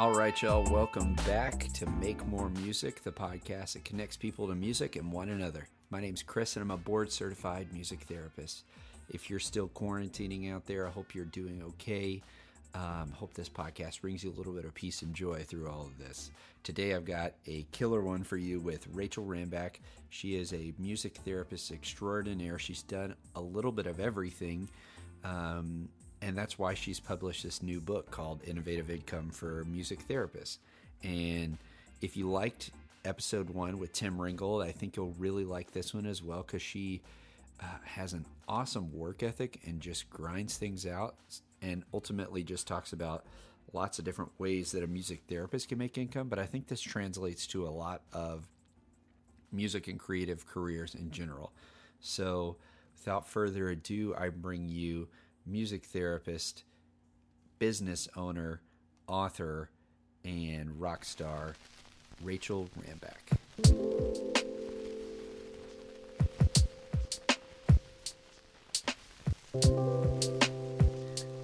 All right, y'all, welcome back to Make More Music, the podcast that connects people to music and one another. My name's Chris, and I'm a board certified music therapist. If you're still quarantining out there, I hope you're doing okay. Um, hope this podcast brings you a little bit of peace and joy through all of this. Today, I've got a killer one for you with Rachel Rambach. She is a music therapist extraordinaire. She's done a little bit of everything. Um, and that's why she's published this new book called Innovative Income for Music Therapists. And if you liked episode one with Tim Ringgold, I think you'll really like this one as well because she uh, has an awesome work ethic and just grinds things out and ultimately just talks about lots of different ways that a music therapist can make income. But I think this translates to a lot of music and creative careers in general. So without further ado, I bring you music therapist, business owner, author, and rock star, Rachel Rambach.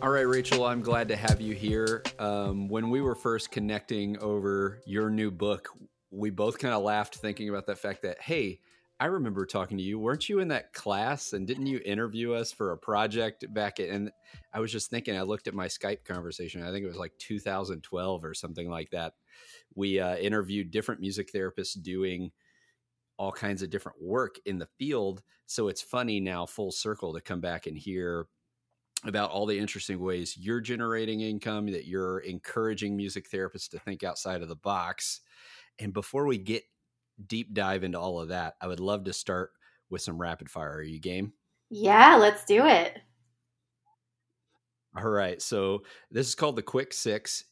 All right, Rachel, I'm glad to have you here. Um, when we were first connecting over your new book, we both kind of laughed thinking about the fact that, hey, I remember talking to you. Weren't you in that class and didn't you interview us for a project back at, and I was just thinking, I looked at my Skype conversation. I think it was like 2012 or something like that. We uh, interviewed different music therapists doing all kinds of different work in the field. So it's funny now, full circle, to come back and hear about all the interesting ways you're generating income, that you're encouraging music therapists to think outside of the box. And before we get deep dive into all of that, I would love to start with some rapid fire. Are you game? Yeah, let's do it. All right. So this is called the Quick Six.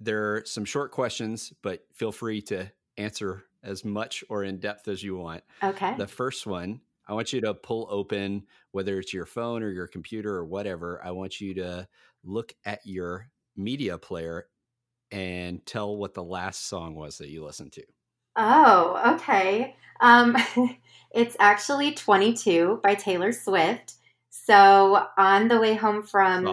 There are some short questions, but feel free to answer as much or in depth as you want. Okay. The first one, I want you to pull open, whether it's your phone or your computer or whatever. I want you to look at your media player and tell what the last song was that you listened to. Oh, okay. Um, it's actually 22 by Taylor Swift. So on the way home from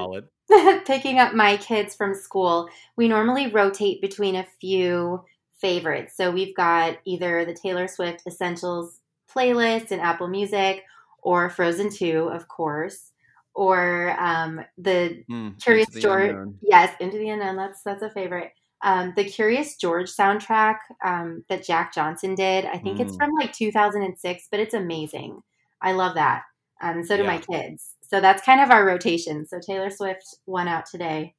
picking up my kids from school, we normally rotate between a few favorites. So we've got either the Taylor Swift Essentials playlist in Apple Music or Frozen 2, of course. Or um, the Mm, Curious George. Yes, Into the Unknown. That's that's a favorite. Um, the Curious George soundtrack um, that Jack Johnson did. I think it's Mm. from like 2006, but it's amazing. I love that. Um, so do my kids. So that's kind of our rotation. So Taylor Swift won out today.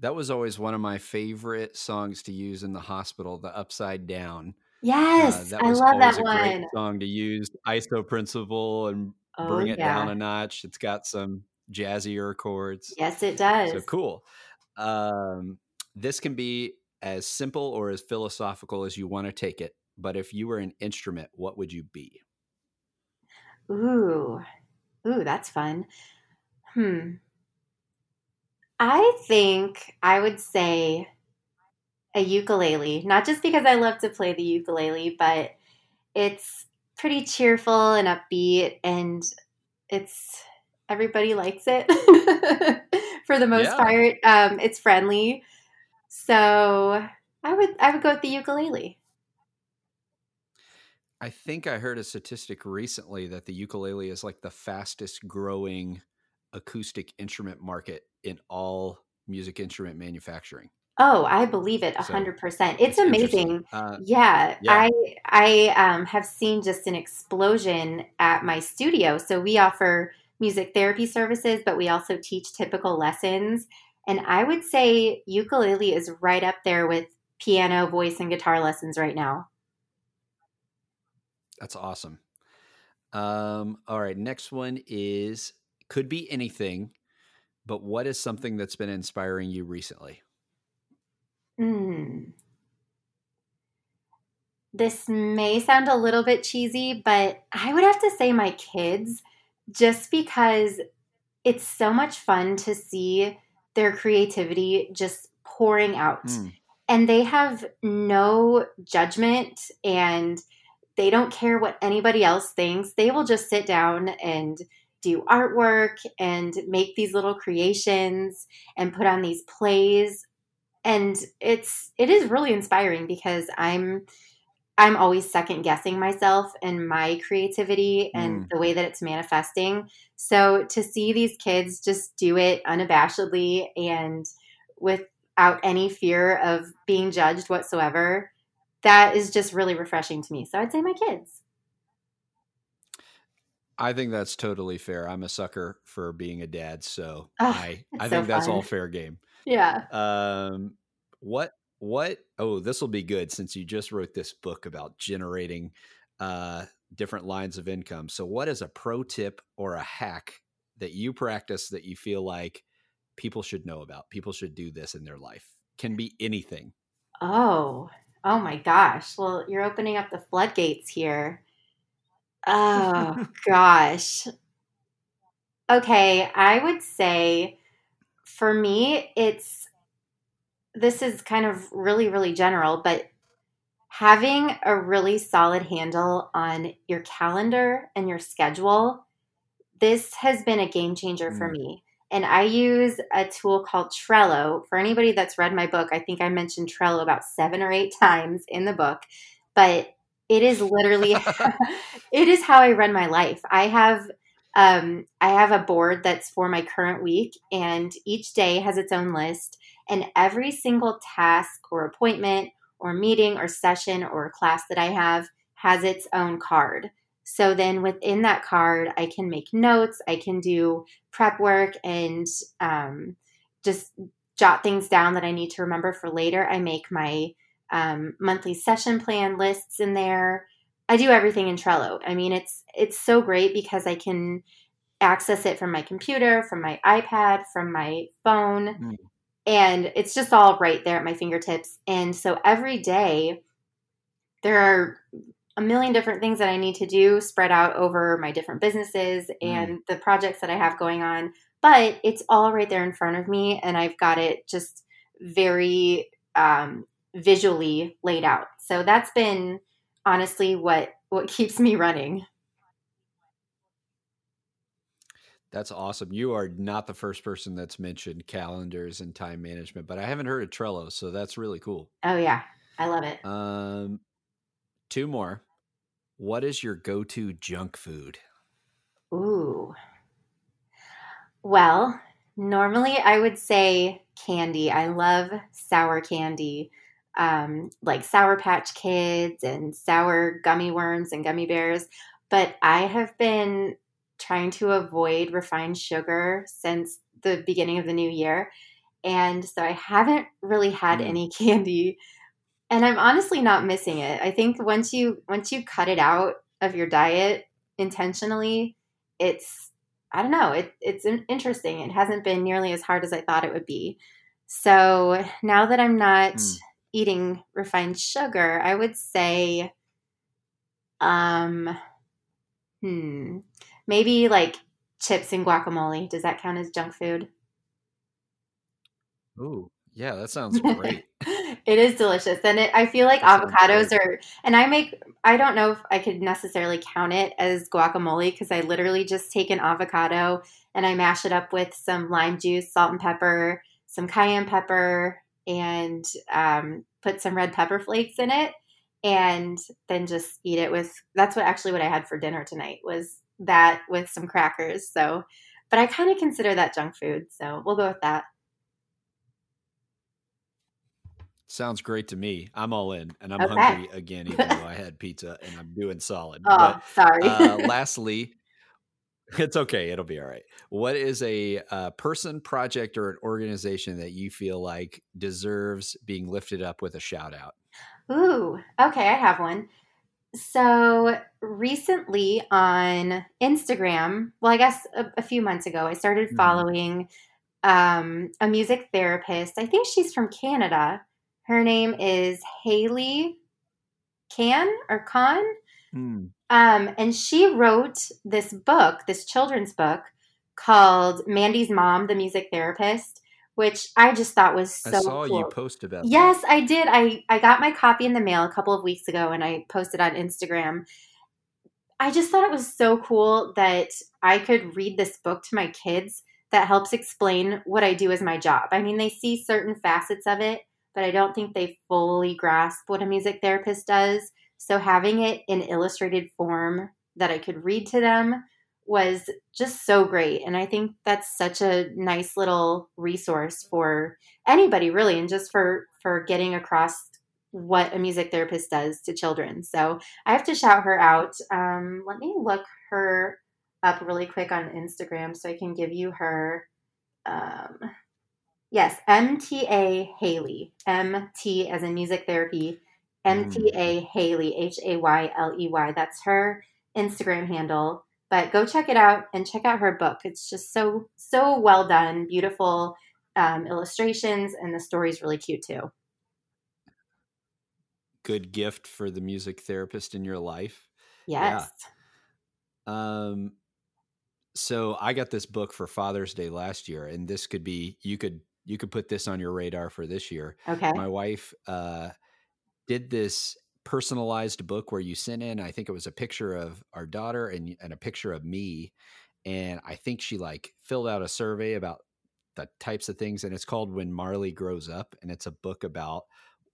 That was always one of my favorite songs to use in the hospital, the Upside Down. Yes, Uh, that I was love that a great one. song to use. ISO principle and Oh bring it down a notch. It's got some jazzier chords. yes it does. So cool. Um, this can be as simple or as philosophical as you want to take it. But if you were an instrument, what would you be? Ooh, ooh, that's fun. Hmm. I think I would say a ukulele, not just because I love to play the ukulele, but it's pretty cheerful and upbeat, and it's everybody likes it for the most Yeah. part. Um, it's friendly, so I would I would go with the ukulele. I think I heard a statistic recently that the ukulele is like the fastest growing acoustic instrument market in all music instrument manufacturing. Oh, I believe it a hundred percent. It's it's amazing. Uh, Yeah, yeah. I I um, have seen just an explosion at my studio. So we offer music therapy services, but we also teach typical lessons. And I would say ukulele is right up there with piano, voice, and guitar lessons right now. That's awesome. Um, all right, next one is could be anything, but what is something that's been inspiring you recently? Mm. This may sound a little bit cheesy, but I would have to say my kids, just because it's so much fun to see their creativity just pouring out. Mm, And they have no judgment and they don't care what anybody else thinks. They will just sit down and do artwork and make these little creations and put on these plays and it's it is really inspiring because i'm i'm always second guessing myself and my creativity and Mm. the way that it's manifesting so to see these kids just do it unabashedly and without any fear of being judged whatsoever that is just really refreshing to me so i'd say my kids I think that's totally fair. I'm a sucker for being a dad, so Oh, I I it's think so that's all fair game. yeah Um, what what? Oh, this will be good since you just wrote this book about generating uh, different lines of income. So, what is a pro tip or a hack that you practice that you feel like people should know about? People should do this in their life. Can be anything. Oh, oh my gosh. Well, you're opening up the floodgates here. Oh gosh. Okay, I would say for me, it's this is kind of really, really general, but having a really solid handle on your calendar and your schedule, this has been a game changer for Mm. me. And I use a tool called Trello. For anybody that's read my book, I think I mentioned Trello about seven or eight times in the book, but it is literally it is how I run my life. I have um, I have a board that's for my current week, and each day has its own list. And every single task or appointment or meeting or session or class that I have has its own card. So then within that card, I can make notes, I can do prep work, and um, just jot things down that I need to remember for later. I make my um, monthly session plan lists in there. I do everything in Trello. I mean, it's it's so great because I can access it from my computer, from my iPad, from my phone, Mm. And it's just all right there at my fingertips. And so every day there are a million different things that I need to do spread out over my different businesses and the projects that I have going on, but it's all right there in front of me and I've got it just very um, visually laid out. So that's been honestly what what keeps me running. That's awesome. You are not the first person that's mentioned calendars and time management, but I haven't heard of Trello, so that's really cool. Oh yeah, I love it. Um, two more. What is your go-to junk food? Ooh. Well, normally I would say candy. I love sour candy, um, like Sour Patch Kids and sour gummy worms and gummy bears. But I have been trying to avoid refined sugar since the beginning of the new year. And so I haven't really had Mm. any candy. And I'm honestly not missing it. I think once you once you cut it out of your diet intentionally, it's I don't know, it, it's interesting. It hasn't been nearly as hard as I thought it would be. So now that I'm not Mm. eating refined sugar, I would say, um, hmm, maybe like chips and guacamole. Does that count as junk food? Ooh, yeah, that sounds great. it is delicious and it, i feel like That avocados are and i make i don't know if i could necessarily count it as guacamole because i literally just take an avocado and i mash it up with some lime juice salt and pepper some cayenne pepper and um, put some red pepper flakes in it and then just eat it with that's what actually what i had for dinner tonight was that with some crackers so but i kind of consider that junk food so we'll go with that Sounds great to me. I'm all in, and I'm Okay. hungry again, even though I had pizza and I'm doing solid. oh But sorry uh, lastly, it's okay. It'll be all right. What is a uh, person, project, or an organization that you feel like deserves being lifted up with a shout out? Ooh, okay, I have one. So recently on Instagram, well, I guess a, a few months ago, I started Mhm. following um, a music therapist. I think she's from Canada. Her name is Haley Can or Khan. Hmm. Um, and she wrote this book, this children's book called Mandy's Mom, the Music Therapist, which I just thought was so I saw cool. you post about Yes, I did. I I got my copy in the mail a couple of weeks ago and I posted on Instagram. I just thought it was so cool that I could read this book to my kids that helps explain what I do as my job. I mean, they see certain facets of it, but I don't think they fully grasp what a music therapist does. So having it in illustrated form that I could read to them was just so great. And I think that's such a nice little resource for anybody really and just for for getting across what a music therapist does to children. So I have to shout her out. Um, let me look her up really quick on Instagram so I can give you her. Um, yes, MTA Haley. MT as in music therapy. MTA mm. Hayley, H A Y L E Y. That's her Instagram handle. But go check it out and check out her book. It's just so, so well done, beautiful um, illustrations, and the story's really cute too good gift for the music therapist in your life. Yes. Yeah. Um so I got this book for Father's Day last year and this could be you could you could put this on your radar for this year. Okay. My wife uh did this personalized book where you sent in I think it was a picture of our daughter and and a picture of me and I think she like filled out a survey about the types of things and it's called When Marley Grows Up and it's a book about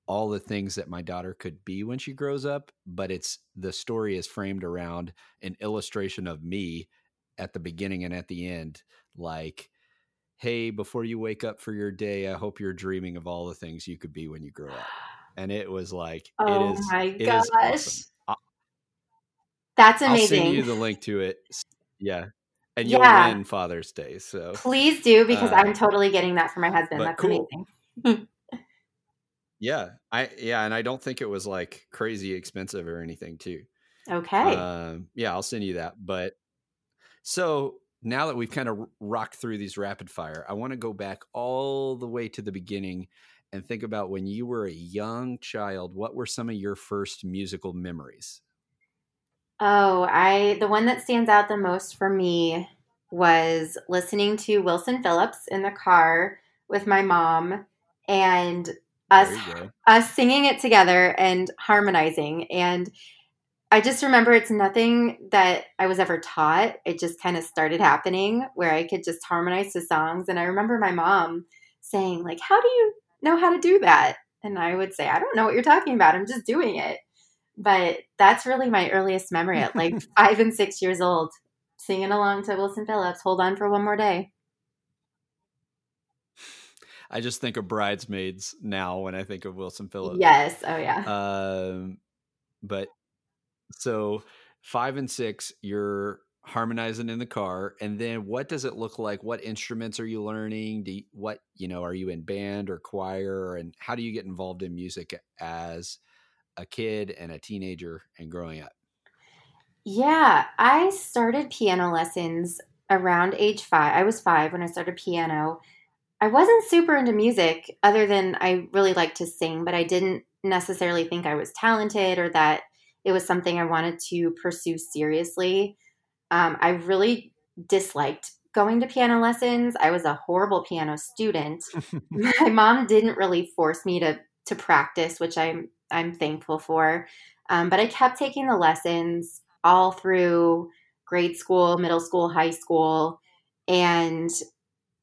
all the things that my daughter could be when she grows up, but it's the story is framed around an illustration of me at the beginning and at the end. Like, hey, before you wake up for your day, I hope you're dreaming of all the things you could be when you grow up. And it was like, oh it is, my it gosh. is awesome. I, That's amazing. I'll send you the link to it. Yeah. And you'll yeah. win Father's Day. So please do because uh, I'm totally getting that for my husband. That's cool. amazing. Yeah, I yeah, and I don't think it was like crazy expensive or anything too. Okay. Um, yeah, I'll send you that. But so now that we've kind of rocked through these rapid fire, I want to go back all the way to the beginning and think about when you were a young child. What were some of your first musical memories? Oh, I the one that stands out the most for me was listening to Wilson Phillips in the car with my mom and us us singing it together and harmonizing and I just remember it's nothing that I was ever taught. It just kind of started happening where I could just harmonize the songs. And I remember my mom saying, like, how do you know how to do that? And I would say, I don't know what you're talking about. I'm just doing it. But that's really my earliest memory at like five and six years old, singing along to Wilson Phillips, Hold On for One More Day. I just think of bridesmaids now when I think of Wilson Phillips. Yes. Oh yeah. Um, but so five and six, you're harmonizing in the car, and then what does it look like? What instruments are you learning? Do you, what you know? Are you in band or choir? And how do you get involved in music as a kid and a teenager and growing up? Yeah, I started piano lessons around age five. I was five when I started piano I wasn't super into music other than I really liked to sing, but I didn't necessarily think I was talented or that it was something I wanted to pursue seriously. Um, I really disliked going to piano lessons. I was a horrible piano student. My mom didn't really force me to to practice, which I'm I'm thankful for. Um, but I kept taking the lessons all through grade school, middle school, high school, and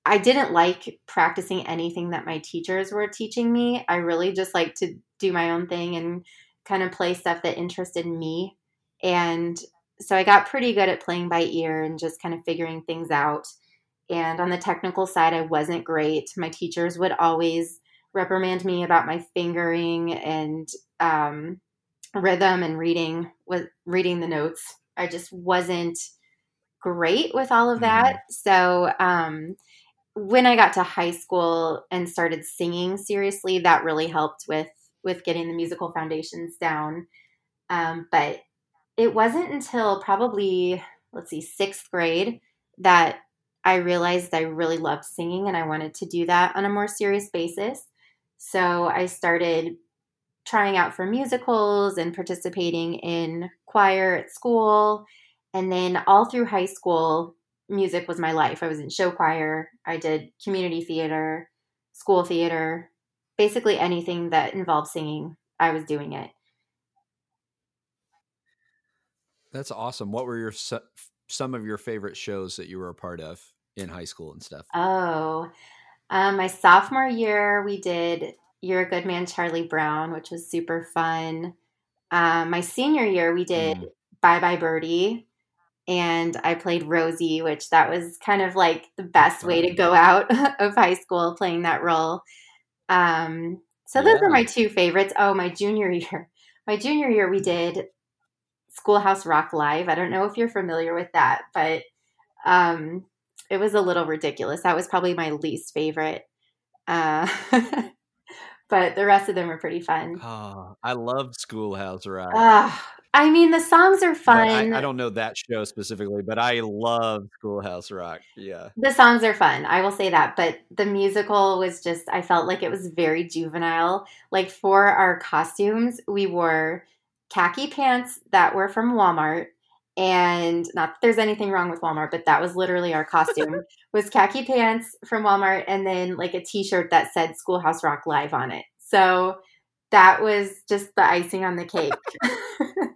I didn't like practicing anything that my teachers were teaching me. I really just like to do my own thing and kind of play stuff that interested me. And so I got pretty good at playing by ear and just kind of figuring things out. And on the technical side, I wasn't great. My teachers would always reprimand me about my fingering and um, rhythm and reading with reading the notes. I just wasn't great with all of that. Mm-hmm. So um, when I got to high school and started singing seriously, that really helped with with getting the musical foundations down. Um, but it wasn't until probably let's see sixth grade that I realized I really loved singing and I wanted to do that on a more serious basis. So I started trying out for musicals and participating in choir at school. And then all through high school, music was my life. I was in show choir, I did community theater, school theater, basically anything that involved singing, I was doing it. That's awesome. What were your some of your favorite shows that you were a part of in high school and stuff? Oh, um, my sophomore year, we did You're a Good Man, Charlie Brown, which was super fun. Um, my senior year, we did mm. Bye Bye Birdie, and I played Rosie, which that was kind of like the best way to go out of high school playing that role. Um, so those yeah. are my two favorites. Oh, my junior year. My junior year, we did Schoolhouse Rock Live. I don't know if you're familiar with that, but um, it was a little ridiculous. That was probably my least favorite. Uh, but the rest of them were pretty fun. Oh, I love Schoolhouse Rock. Uh, I mean, the songs are fun. I, I, don't know that show specifically, but I love Schoolhouse Rock. Yeah. The songs are fun. I will say that. But the musical was just, I felt like it was very juvenile. Like for our costumes, we wore khaki pants that were from Walmart and not that there's anything wrong with Walmart, but that was literally our costume was khaki pants from Walmart and then like a t-shirt that said Schoolhouse Rock Live on it. So that was just the icing on the cake.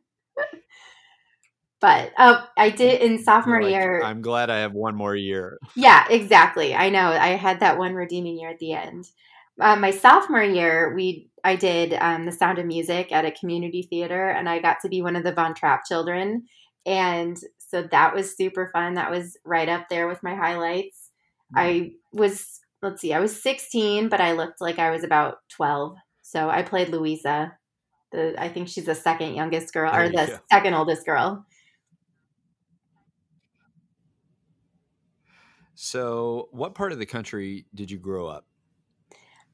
but uh, I did in sophomore like, year. I'm glad I have one more year. Yeah, exactly. I know I had that one redeeming year at the end. Uh, my sophomore year, we I did um, the Sound of Music at a community theater, and I got to be one of the Von Trapp children. And so that was super fun. That was right up there with my highlights. Mm-hmm. I was, let's see, I was 16, but I looked like I was about 12. So I played Louisa. The I think she's the second youngest girl or the go. second oldest girl. So, what part of the country did you grow up?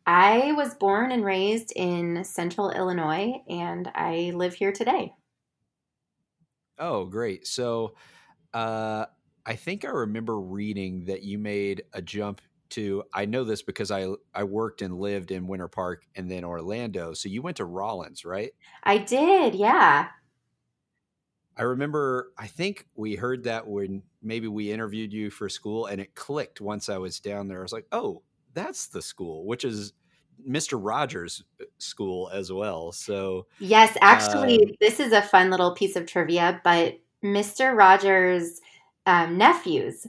I was born and raised in central Illinois, and I live here today. Oh, great. So, uh, I think I remember reading that you made a jump to. I know this because I I worked and lived in Winter Park and then Orlando. So you went to Rollins, right? I did. Yeah. I remember. I think we heard that when maybe we interviewed you for school, and it clicked once I was down there. I was like, "Oh, that's the school," which is Mr. Rogers' school as well. So yes, actually, um, this is a fun little piece of trivia. But Mr. Rogers' um, nephews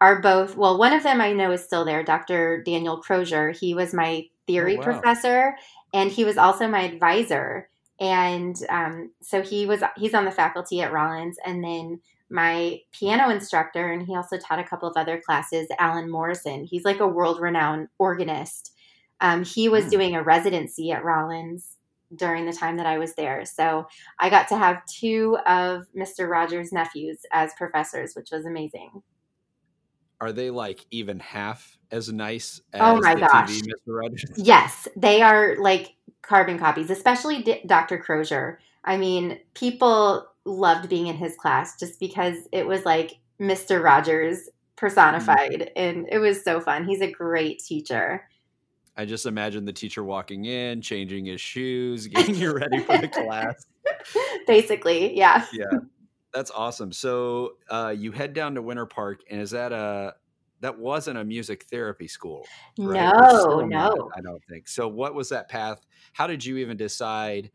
are both. Well, one of them I know is still there, Dr. Daniel Crozier. He was my theory oh, wow. professor, and he was also my advisor. And um, so he was. He's on the faculty at Rollins, and then my piano instructor, and he also taught a couple of other classes, Alan Morrison. He's like a world renowned organist um, he was mm. doing a residency at Rollins during the time that I was there. So I got to have two of Mr. Rogers' nephews as professors, which was amazing. Are they like even half as nice as oh my gosh. TV, Mr. Rogers? Yes, they are like carbon copies, especially D- Dr. Crozier. I mean, people loved being in his class just because it was like Mr. Rogers personified, mm. and it was so fun. He's a great teacher. I just imagine the teacher walking in, changing his shoes, getting you ready for the class. Basically, yeah. Yeah. That's awesome. So uh, you head down to Winter Park, and is that a that wasn't a music therapy school? Right? No, no, not, I don't think so. What was that path? How did you even decide?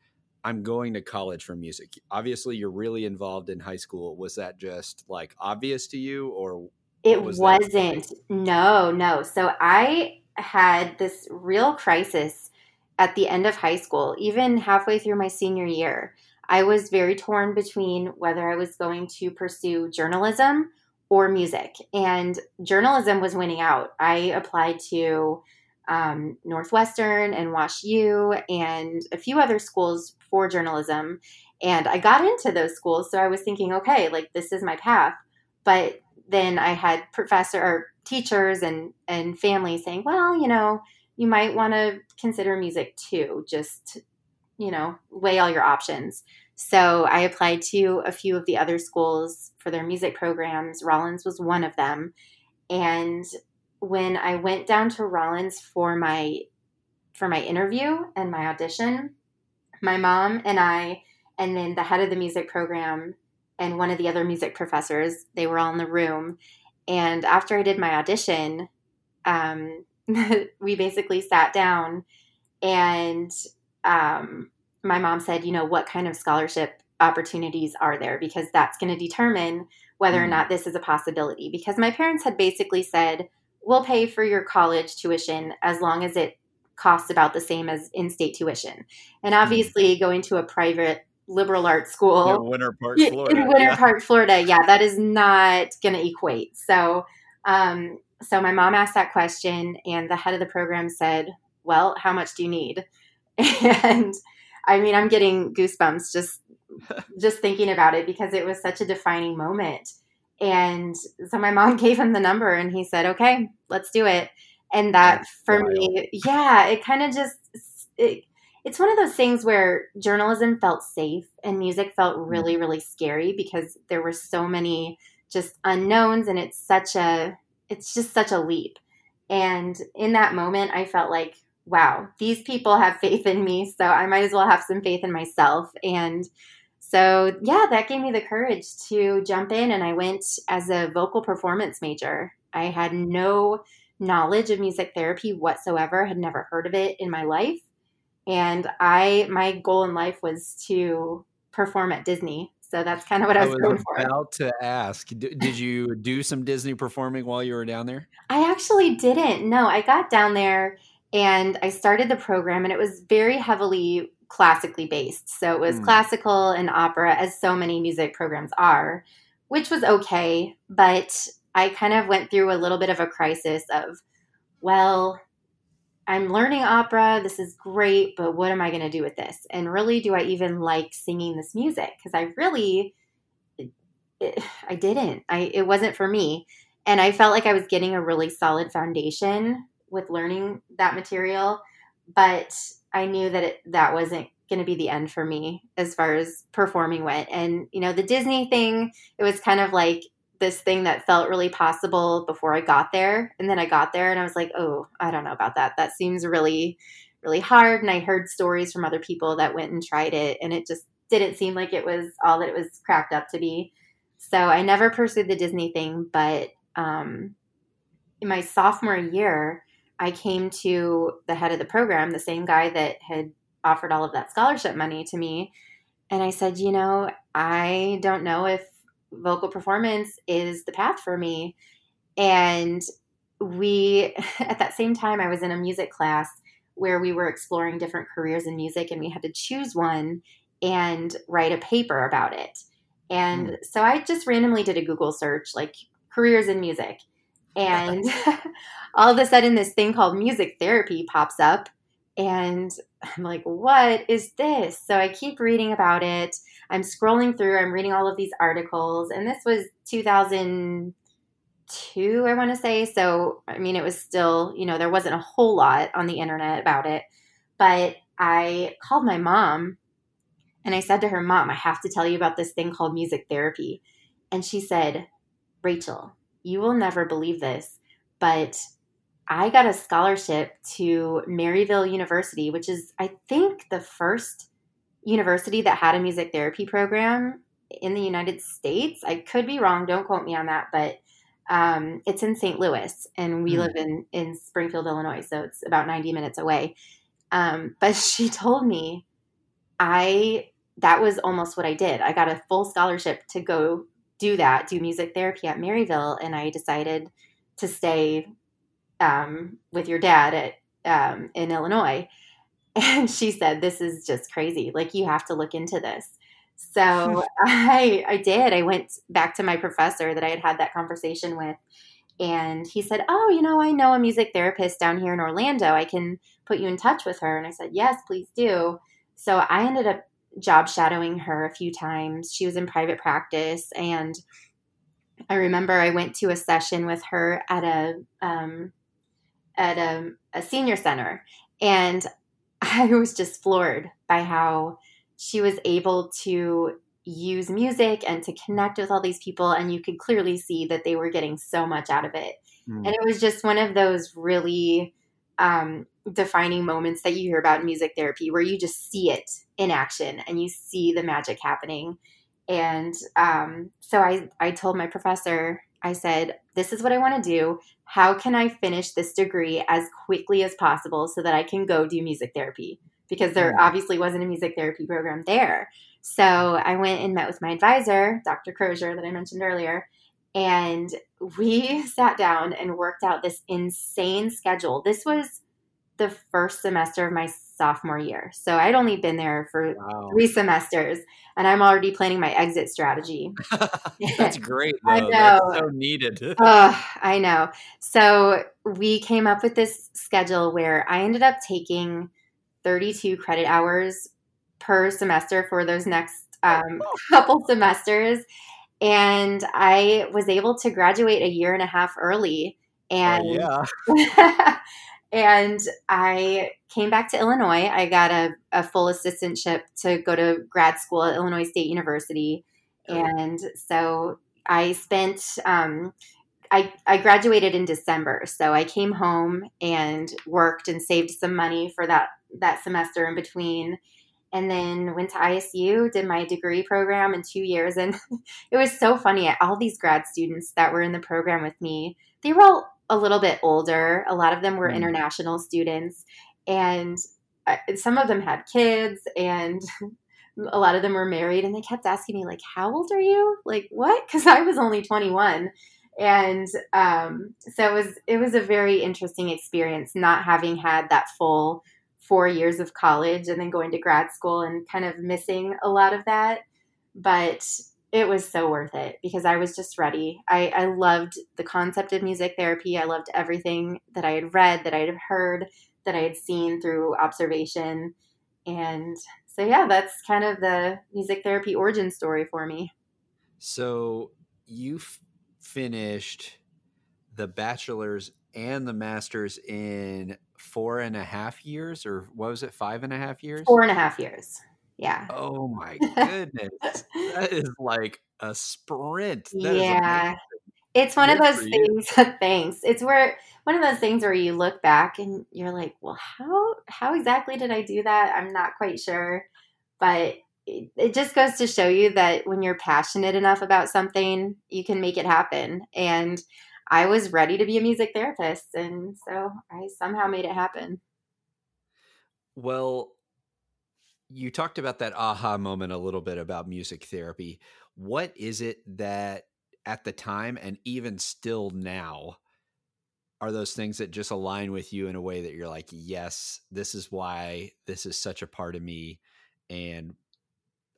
I'm going to college for music. Obviously, you're really involved in high school. Was that just like obvious to you, or it was wasn't? No, no. So I had this real crisis at the end of high school, even halfway through my senior year. I was very torn between whether I was going to pursue journalism or music. And journalism was winning out. I applied to um, Northwestern and Wash U and a few other schools for journalism. And I got into those schools. So I was thinking, okay, like this is my path. But then I had professor or teachers and and family saying, well, you know, you might want to consider music too. Just you know, weigh all your options. So I applied to a few of the other schools for their music programs. Rollins was one of them. And when I went down to Rollins for my for my interview and my audition, my mom and I and then the head of the music program and one of the other music professors, they were all in the room. And after I did my audition, um, we basically sat down and um, my mom said, you know, what kind of scholarship opportunities are there? Because that's going to determine whether or not this is a possibility. Because my parents had basically said, we'll pay for your college tuition as long as it costs about the same as in state tuition. And mm. obviously, going to a private liberal arts school in Winter Park, Florida. In Winter yeah. Park, Florida. Yeah, that is not going to equate. So, um, so my mom asked that question, and the head of the program said, "Well, how much do you need?" And I mean, I'm getting goosebumps just just thinking about it because it was such a defining moment. And so my mom gave him the number, and he said, "Okay, let's do it." And that That's for wild. me, yeah, it kind of just it, it's one of those things where journalism felt safe and music felt mm-hmm. really, really scary because there were so many just unknowns, and it's such a it's just such a leap. And in that moment, I felt like, wow, these people have faith in me, so I might as well have some faith in myself. And so, yeah, that gave me the courage to jump in, and I went as a vocal performance major. I had no knowledge of music therapy whatsoever, had never heard of it in my life. And I, my goal in life was to perform at Disney. So that's kind of what I was, I was going for. About to ask, did you do some Disney performing while you were down there? I actually didn't. No, I got down there and I started the program, and it was very heavily classically based. So it was mm. classical and opera, as so many music programs are, which was okay. But I kind of went through a little bit of a crisis of, well, I'm learning opera. This is great, but what am I going to do with this? And really, do I even like singing this music? Because I really, it, it, I didn't. I it wasn't for me, and I felt like I was getting a really solid foundation with learning that material, but I knew that it, that wasn't going to be the end for me as far as performing went. And you know, the Disney thing, it was kind of like this thing that felt really possible before I got there. And then I got there and I was like, oh, I don't know about that. That seems really, really hard. And I heard stories from other people that went and tried it, and it just didn't seem like it was all that it was cracked up to be. So I never pursued the Disney thing. But um, in my sophomore year, I came to the head of the program, the same guy that had offered all of that scholarship money to me. And I said, you know, I don't know if vocal performance is the path for me. And we, at that same time, I was in a music class where we were exploring different careers in music and we had to choose one and write a paper about it. And mm. so I just randomly did a Google search, like careers in music. And all of a sudden, this thing called music therapy pops up. And I'm like, what is this? So I keep reading about it. I'm scrolling through, I'm reading all of these articles, and this was 2002, I want to say. So, I mean, it was still, you know, there wasn't a whole lot on the internet about it. But I called my mom and I said to her, Mom, I have to tell you about this thing called music therapy. And she said, Rachel, you will never believe this, but I got a scholarship to Maryville University, which is, I think, the first university that had a music therapy program in the United States. I could be wrong, don't quote me on that, but um, it's in St. Louis, and we mm. live in in Springfield, Illinois, so it's about ninety minutes away. Um, but she told me, I that was almost what I did. I got a full scholarship to go do that, do music therapy at Maryville, and I decided to stay um, with your dad at um, in Illinois. And she said, This is just crazy. Like, you have to look into this. So I, I did. I went back to my professor that I had had that conversation with. And he said, Oh, you know, I know a music therapist down here in Orlando. I can put you in touch with her. And I said, Yes, please do. So I ended up job shadowing her a few times. She was in private practice. And I remember I went to a session with her at a, um, at a, a senior center. And I was just floored by how she was able to use music and to connect with all these people. And you could clearly see that they were getting so much out of it. Mm. And it was just one of those really um, defining moments that you hear about in music therapy where you just see it in action and you see the magic happening. And um, so I, I told my professor, I said, This is what I want to do. How can I finish this degree as quickly as possible so that I can go do music therapy? because there Mm. obviously wasn't a music therapy program there. So I went and met with my advisor, Dr. Crozier, that I mentioned earlier, and we sat down and worked out this insane schedule. This was the first semester of my sophomore year. So I'd only been there for Wow. three semesters, and I'm already planning my exit strategy. That's great. Though. I That's know. so needed. Ugh, I know. So we came up with this schedule where I ended up taking 32 credit hours per semester for those next um, couple semesters. And I was able to graduate a year and a half early. And Oh, yeah. And I came back to Illinois. I got a, a full assistantship to go to grad school at Illinois State University. And so I spent, um, I, I graduated in December. So I came home and worked and saved some money for that, that semester in between. And then went to ISU, did my degree program in two years. And it was so funny. All these grad students that were in the program with me, they were all a little bit older. A lot of them were Mm. international students, and uh, some of them had kids, and a lot of them were married. And they kept asking me, like, "How old are you? Like, what?" Because I was only twenty one, and um, so it was it was a very interesting experience not having had that full four years of college and then going to grad school and kind of missing a lot of that, but it was so worth it because I was just ready. I, I loved the concept of music therapy. I loved everything that I had read, that I had heard, that I had seen through observation. And so, yeah, that's kind of the music therapy origin story for me. So you f- finished the bachelor's and the master's in four and a half years, or what was it, five and a half years? Four and a half years. Yeah. Oh my goodness. that is like a sprint. That yeah. It's one of those things. Thanks. It's where one of those things where you look back and you're like, well, how how exactly did I do that? I'm not quite sure, but it, it just goes to show you that when you're passionate enough about something, you can make it happen. And I was ready to be a music therapist, and so I somehow made it happen. Well, you talked about that aha moment a little bit about music therapy. What is it that at the time and even still now are those things that just align with you in a way that you're like, yes, this is why this is such a part of me and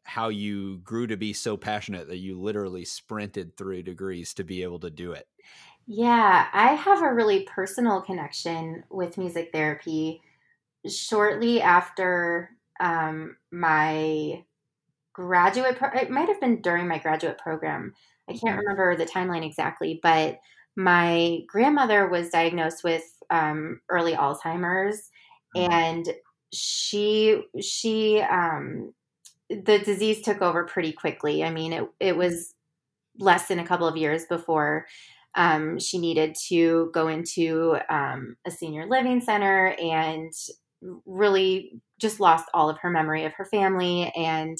how you grew to be so passionate that you literally sprinted through degrees to be able to do it. Yeah, I have a really personal connection with music therapy. Shortly after um, my graduate, pro- it might have been during my graduate program. I can't Mhm. remember the timeline exactly, but my grandmother was diagnosed with um, early Alzheimer's, Mhm. and she she um, the disease took over pretty quickly. I mean, it it was less than a couple of years before um, she needed to go into um, a senior living center and really just lost all of her memory of her family and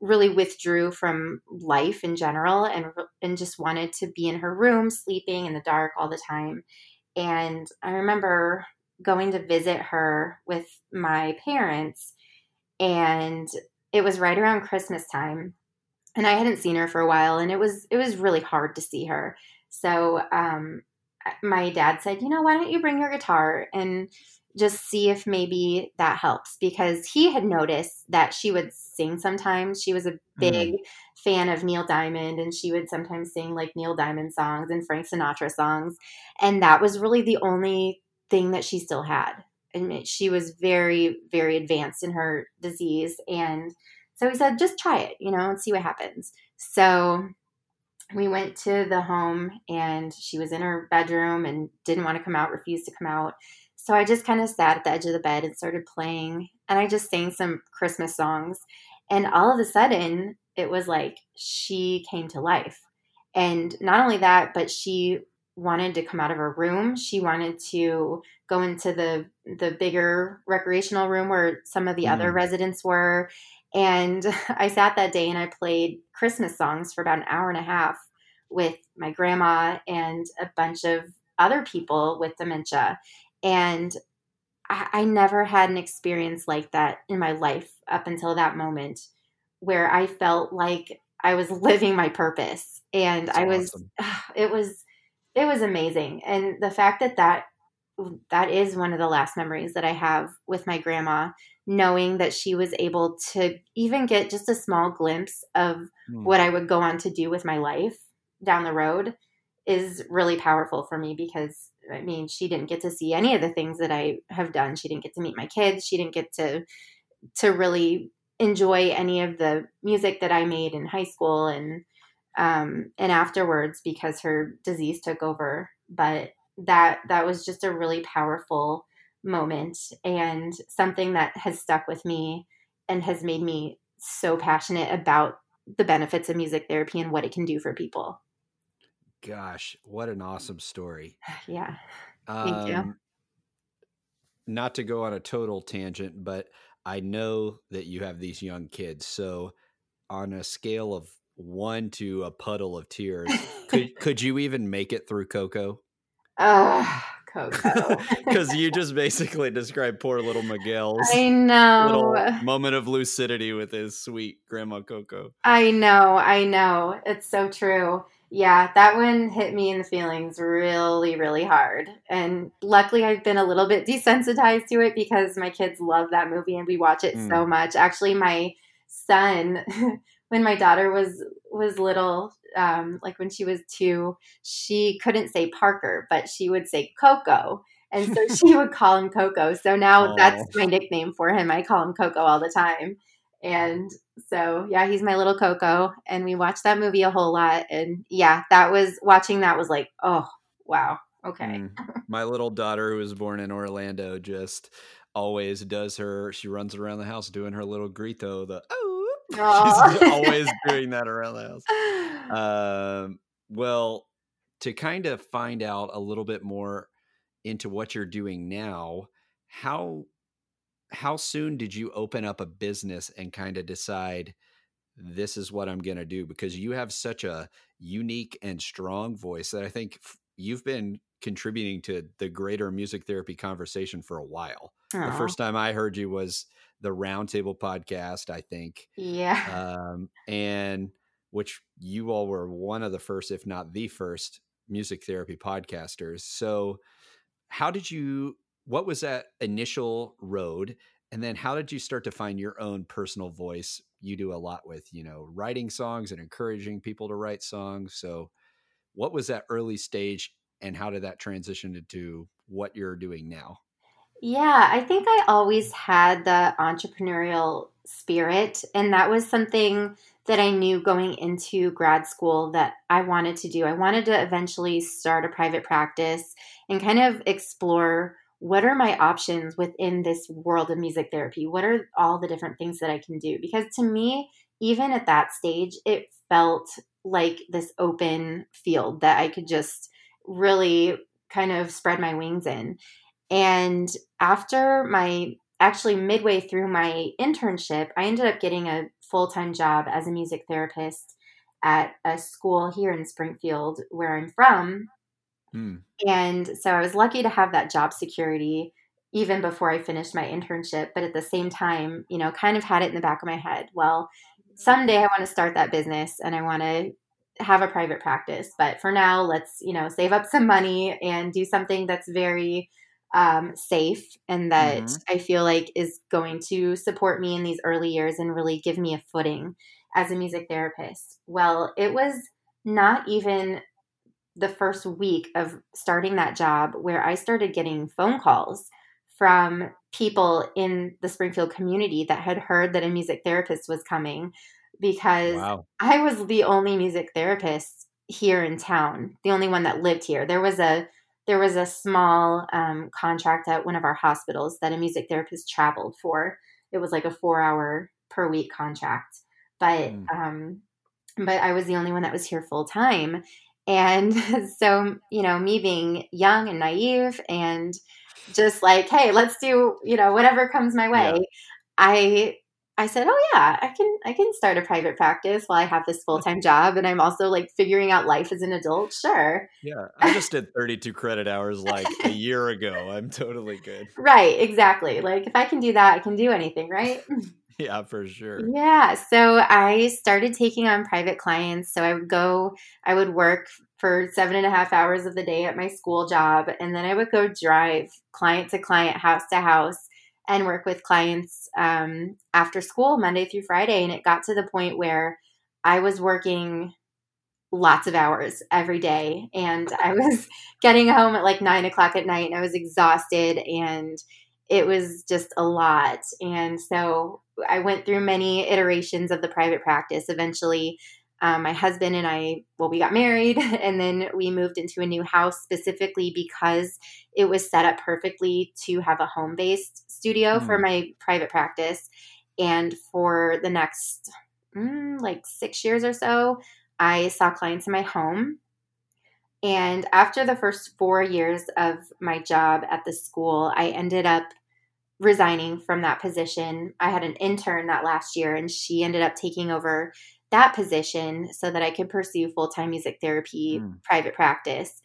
really withdrew from life in general and and just wanted to be in her room sleeping in the dark all the time. And i remember going to visit her with my parents and it was right around christmas time and i hadn't seen her for a while and it was it was really hard to see her. So um, my dad said, you know, why don't you bring your guitar? And just see if maybe that helps? Because he had noticed that she would sing sometimes. She was a big mm. fan of Neil Diamond and she would sometimes sing like Neil Diamond songs and Frank Sinatra songs. And that was really the only thing that she still had. And she was very, very advanced in her disease. And so he said, just try it, you know, and see what happens. So we went to the home and she was in her bedroom and didn't want to come out, refused to come out. So I just kind of sat at the edge of the bed and started playing. And I just sang some Christmas songs. And all of a sudden, it was like she came to life. And not only that, but she wanted to come out of her room. She wanted to go into the the bigger recreational room where some of the other Mm. residents were. And I sat that day and I played Christmas songs for about an hour and a half with my grandma and a bunch of other people with dementia. And I, I never had an experience like that in my life up until that moment where I felt like I was living my purpose and That's I was awesome. it was it was amazing and the fact that that that is one of the last memories that I have with my grandma knowing that she was able to even get just a small glimpse of mm. what I would go on to do with my life down the road is really powerful for me because I mean, she didn't get to see any of the things that I have done. She didn't get to meet my kids. She didn't get to to really enjoy any of the music that I made in high school and um, and afterwards because her disease took over. But that that was just a really powerful moment and something that has stuck with me and has made me so passionate about the benefits of music therapy and what it can do for people. Gosh, what an awesome story. Yeah. Thank um, you. Not to go on a total tangent, but I know that you have these young kids. So, on a scale of one to a puddle of tears, could could you even make it through Coco? Uh, Coco. Because you just basically described poor little Miguel's I know little moment of lucidity with his sweet grandma Coco. I know, I know. It's so true. Yeah, that one hit me in the feelings really, really hard. And luckily, I've been a little bit desensitized to it because my kids love that movie and we watch it mm. so much. Actually, my son, when my daughter was was little, um, like when she was two, she couldn't say Parker, but she would say Coco. And so she would call him Coco. So now oh. that's my nickname for him. I call him Coco all the time. And so, yeah, he's my little Coco. And we watched that movie a whole lot. And yeah, that was watching that was like, oh, wow. Okay. Mm. My little daughter, who was born in Orlando, just always does her, she runs around the house doing her little grito, the oh, she's always doing that around the house. Um, well, to kind of find out a little bit more into what you're doing now, how how soon did you open up a business and kind of decide this is what I'm going to do? Because you have such a unique and strong voice that I think you've been contributing to the greater music therapy conversation for a while. Aww. The first time I heard you was the Roundtable podcast, I think. Yeah. Um, and which you all were one of the first, if not the first, music therapy podcasters. So, how did you what was that initial road? And then how did you start to find your own personal voice? You do a lot with you know writing songs and encouraging people to write songs. So what was that early stage and how did that transition into what you're doing now? Yeah i think i always had the entrepreneurial spirit and that was something that i knew going into grad school that i wanted to do. I wanted to eventually start a private practice and kind of explore what are my options within this world of music therapy? What are all the different things that I can do? Because to me, even at that stage, it felt like this open field that I could just really kind of spread my wings in. And after my actually midway through my internship, I ended up getting a full time job as a music therapist at a school here in Springfield, where I'm from. Hmm. And so I was lucky to have that job security even before I finished my internship. But at the same time, you know, kind of had it in the back of my head. Well, someday I want to start that business and I want to have a private practice. But for now, let's, you know, save up some money and do something that's very um, safe and that mm-hmm. I feel like is going to support me in these early years and really give me a footing as a music therapist. Well, it was not even the first week of starting that job where I started getting phone calls from people in the Springfield community that had heard that a music therapist was coming because wow. I was the only music therapist here in town, the only one that lived here. There was a there was a small um, contract at one of our hospitals that a music therapist traveled for. It was like a four hour per week contract, but mm. um, but I was the only one that was here full time, and so, you know, me being young and naive and just like, hey, let's do, you know, whatever comes my way. Yeah. I I said, "Oh yeah, I can I can start a private practice while I have this full-time job and I'm also like figuring out life as an adult." Sure. Yeah, I just did 32 credit hours like a year ago. I'm totally good. Right, exactly. Like if I can do that, I can do anything, right? Yeah, for sure. Yeah. So I started taking on private clients. So I would go, I would work for seven and a half hours of the day at my school job. And then I would go drive client to client, house to house, and work with clients um, after school, Monday through Friday. And it got to the point where I was working lots of hours every day. And I was getting home at like nine o'clock at night and I was exhausted and it was just a lot. And so I went through many iterations of the private practice. Eventually, um, my husband and I, well, we got married and then we moved into a new house specifically because it was set up perfectly to have a home based studio mm. for my private practice. And for the next mm, like six years or so, I saw clients in my home. And after the first four years of my job at the school, I ended up resigning from that position. I had an intern that last year, and she ended up taking over that position so that I could pursue full time music therapy mm. private practice.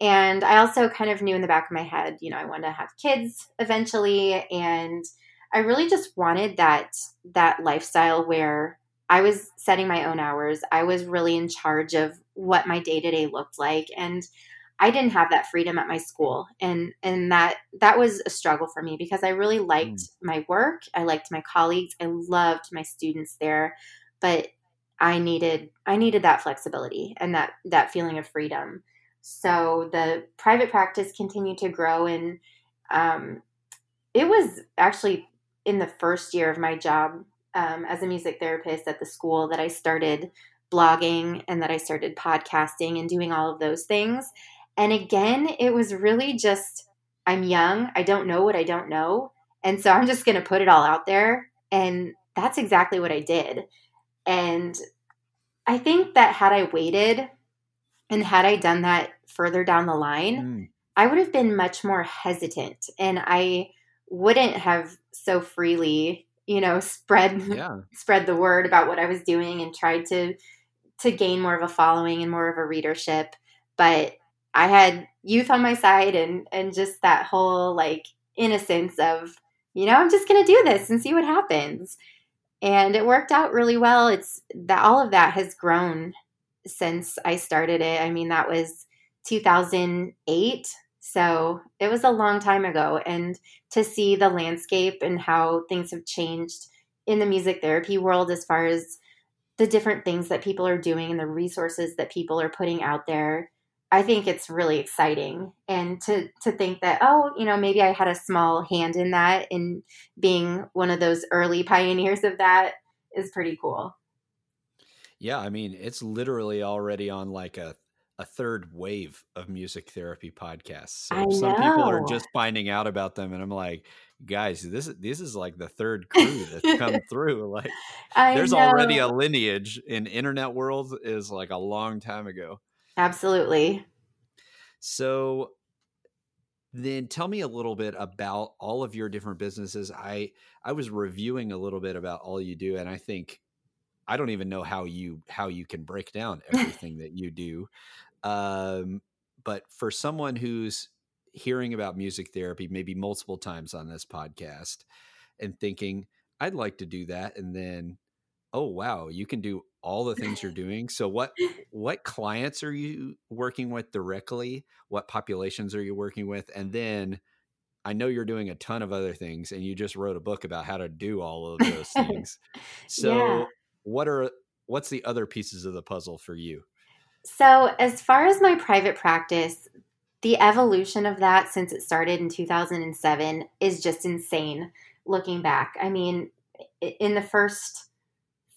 And I also kind of knew in the back of my head, you know, I wanted to have kids eventually, and I really just wanted that that lifestyle where I was setting my own hours. I was really in charge of what my day to day looked like, and I didn't have that freedom at my school and and that that was a struggle for me because I really liked mm. my work, I liked my colleagues, I loved my students there, but I needed I needed that flexibility and that that feeling of freedom. So the private practice continued to grow and um, it was actually in the first year of my job um, as a music therapist at the school that I started blogging and that I started podcasting and doing all of those things. And again, it was really just I'm young, I don't know what I don't know. And so I'm just going to put it all out there. And that's exactly what I did. And I think that had I waited and had I done that further down the line, mm. I would have been much more hesitant and I wouldn't have so freely, you know, spread yeah. spread the word about what I was doing and tried to to gain more of a following and more of a readership. But I had youth on my side and and just that whole like innocence of you know I'm just going to do this and see what happens. And it worked out really well. It's that all of that has grown since I started it. I mean that was 2008. So it was a long time ago and to see the landscape and how things have changed in the music therapy world as far as the different things that people are doing and the resources that people are putting out there I think it's really exciting. And to to think that, oh, you know, maybe I had a small hand in that in being one of those early pioneers of that is pretty cool. Yeah, I mean, it's literally already on like a a third wave of music therapy podcasts. So some people are just finding out about them and I'm like, guys, this is this is like the third crew that's come through. Like I there's know. already a lineage in internet world is like a long time ago. Absolutely. So then tell me a little bit about all of your different businesses. I I was reviewing a little bit about all you do and I think I don't even know how you how you can break down everything that you do. Um, but for someone who's hearing about music therapy maybe multiple times on this podcast and thinking I'd like to do that and then oh wow, you can do all the things you're doing. So what what clients are you working with directly? What populations are you working with? And then I know you're doing a ton of other things and you just wrote a book about how to do all of those things. So yeah. what are what's the other pieces of the puzzle for you? So as far as my private practice, the evolution of that since it started in 2007 is just insane looking back. I mean, in the first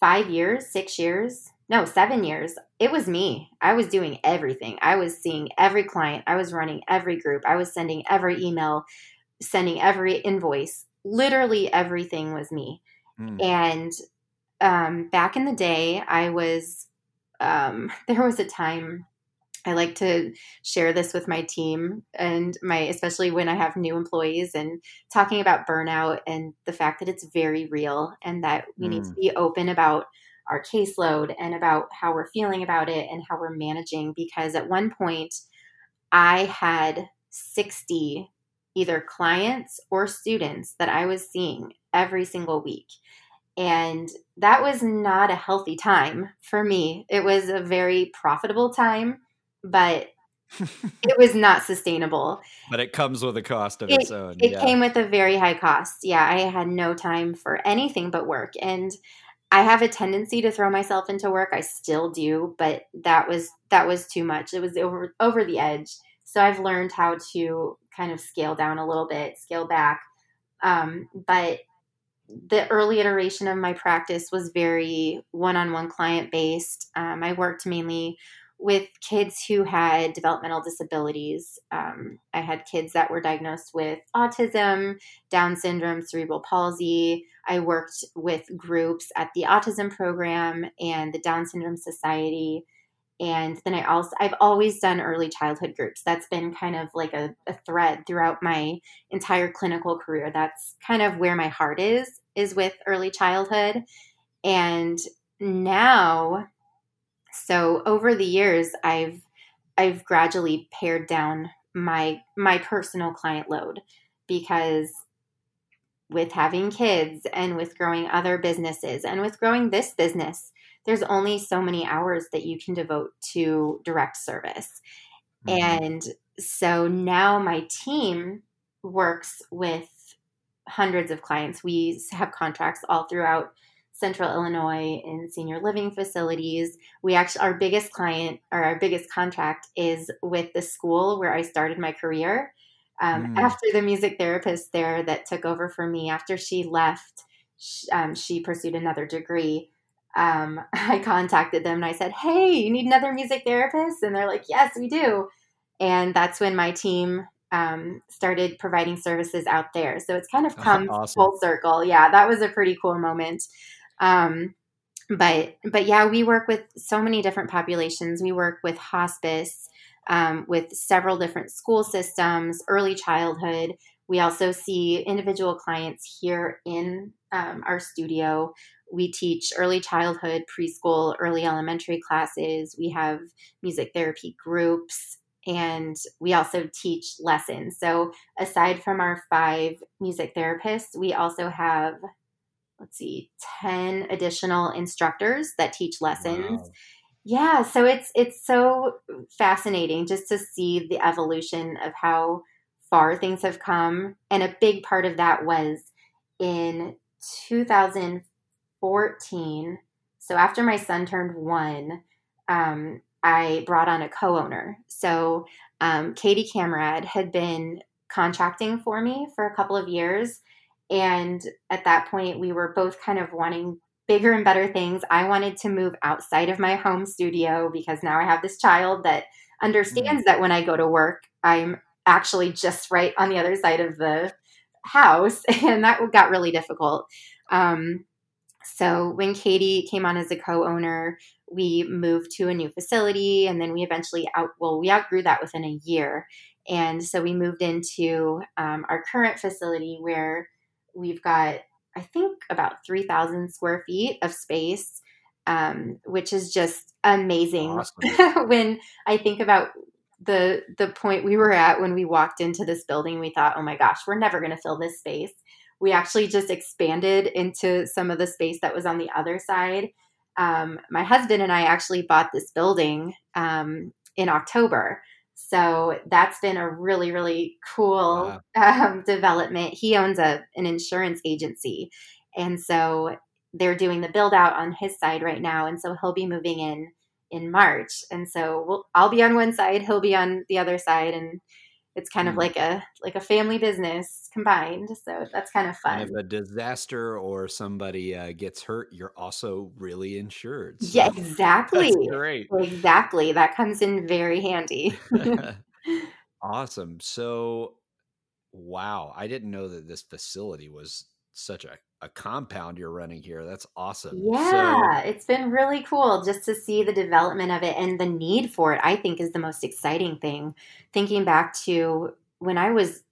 five years, six years, no, seven years, it was me. I was doing everything. I was seeing every client. I was running every group. I was sending every email, sending every invoice. Literally everything was me. Mm. And um, back in the day, I was, um, there was a time I like to share this with my team and my, especially when I have new employees and talking about burnout and the fact that it's very real and that we mm. need to mm. be open about our caseload and about how we're feeling about it and how we're managing. Because at one point, I had 60 either clients or students that I was seeing every single week. And that was not a healthy time for me. It was a very profitable time but it was not sustainable. But it comes with a cost of it, its own. It yeah. came with a very high cost. Yeah, I had no time for anything but work. And I have a tendency to throw myself into work. I still do, but that was that was too much. It was over over the edge. So I've learned how to kind of scale down a little bit, scale back. Um, but the early iteration of my practice was very one-on-one client based. Um, I worked mainly with kids who had developmental disabilities. Um, I had kids that were diagnosed with autism, Down syndrome, cerebral palsy. I worked with groups at the Autism Program and the Down Syndrome Society. And then I also, I've always done early childhood groups. That's been kind of like a, a thread throughout my entire clinical career. That's kind of where my heart is, is with early childhood. And now so over the years, I've I've gradually pared down my my personal client load because with having kids and with growing other businesses and with growing this business, there's only so many hours that you can devote to direct service. Mm-hmm. And so now my team works with hundreds of clients. We have contracts all throughout Central Illinois in senior living facilities. We actually, our biggest client or our biggest contract is with the school where I started my career. Um, mm. After the music therapist there that took over for me, after she left, she, um, she pursued another degree. Um, I contacted them and I said, Hey, you need another music therapist? And they're like, Yes, we do. And that's when my team um, started providing services out there. So it's kind of come awesome. full circle. Yeah, that was a pretty cool moment. Um, but but yeah, we work with so many different populations. We work with hospice, um, with several different school systems, early childhood. We also see individual clients here in um, our studio. We teach early childhood, preschool, early elementary classes. We have music therapy groups, and we also teach lessons. So, aside from our five music therapists, we also have let's see 10 additional instructors that teach lessons. Wow. yeah so it's it's so fascinating just to see the evolution of how far things have come. And a big part of that was in 2014 so after my son turned one um, i brought on a co-owner. So um, katie camerad had been contracting for me for a couple of years and at that point, we were both kind of wanting bigger and better things. I wanted to move outside of my home studio because now I have this child that understands mm. that when I go to work, I'm actually just right on the other side of the house. And that got really difficult. Um, so when Katie came on as a co owner, we moved to a new facility and then we eventually out, well, we outgrew that within a year. And so we moved into um, our current facility where we've got, I think, about 3,000 square feet of space, um, which is just amazing. Awesome. when I think about the the point we were at when we walked into this building, we thought, oh my gosh, we're never going to fill this space. We actually just expanded into some of the space that was on the other side. Um, my husband and I actually bought this building um, in October. So that's been a really, really cool wow. um, development. He owns a an insurance agency, and so they're doing the build out on his side right now, and so he'll be moving in in March. And so we'll, I'll be on one side, he'll be on the other side, and it's kind mm. of like a like a family business combined so that's kind of fun. and if a disaster or somebody uh, gets hurt you're also really insured so yeah exactly great. exactly that comes in very handy. Awesome so wow i didn't know that this facility was such a, a compound you're running here. That's awesome. Yeah, so, it's been really cool just to see the development of it and the need for it. I think is the most exciting thing. Thinking back to when I was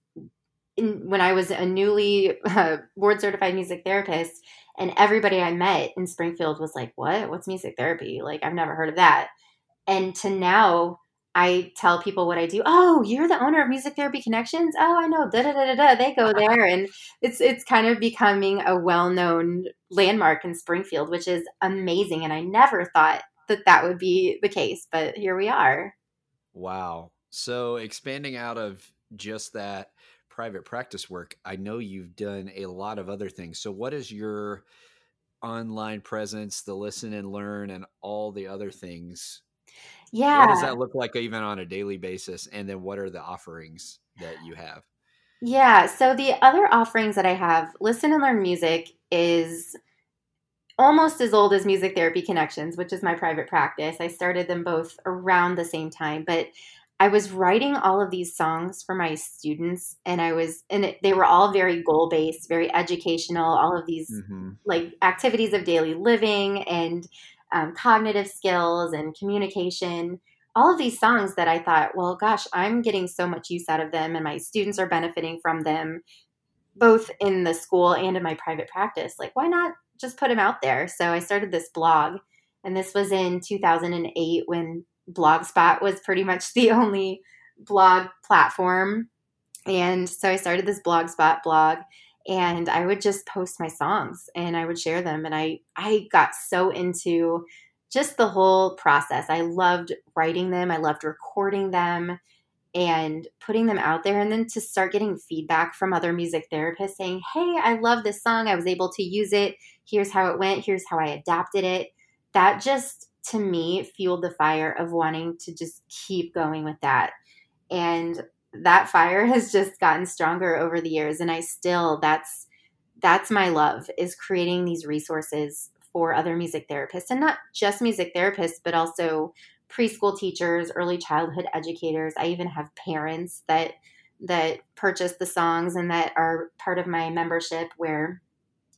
in, when I was a newly uh, board certified music therapist, and everybody I met in Springfield was like, "What? What's music therapy? Like, I've never heard of that." And to now I tell people what I do. Oh, you're the owner of Music Therapy Connections. Oh, I know. Da da da da da. They go uh-huh. there, and it's it's kind of becoming a well known landmark in Springfield, which is amazing. And I never thought that that would be the case, but here we are. Wow. So expanding out of just that private practice work, I know you've done a lot of other things. So what is your online presence, the listen and learn, and all the other things yeah. What does that look like even on a daily basis? And then what are the offerings that you have? Yeah. So the other offerings that I have, Listen and Learn Music, is almost as old as Music Therapy Connections, which is my private practice. I started them both around the same time, but I was writing all of these songs for my students, and I was, and it, they were all very goal based, very educational, all of these mm-hmm. like activities of daily living and um, cognitive skills and communication all of these songs that I thought, well, gosh, I'm getting so much use out of them, and my students are benefiting from them, both in the school and in my private practice. Like, why not just put them out there? So I started this blog, and this was in 2008 when Blogspot was pretty much the only blog platform. And so I started this Blogspot blog, and I would just post my songs and I would share them. And I, I got so into just the whole process. I loved writing them, I loved recording them and putting them out there. And then to start getting feedback from other music therapists saying, Hey, I love this song. I was able to use it. Here's how it went. Here's how I adapted it. That just, to me, fueled the fire of wanting to just keep going with that. And that fire has just gotten stronger over the years. And i still that's that's my love is creating these resources for other music therapists and not just music therapists but also preschool teachers early childhood educators. I even have parents that that purchase the songs and that are part of my membership where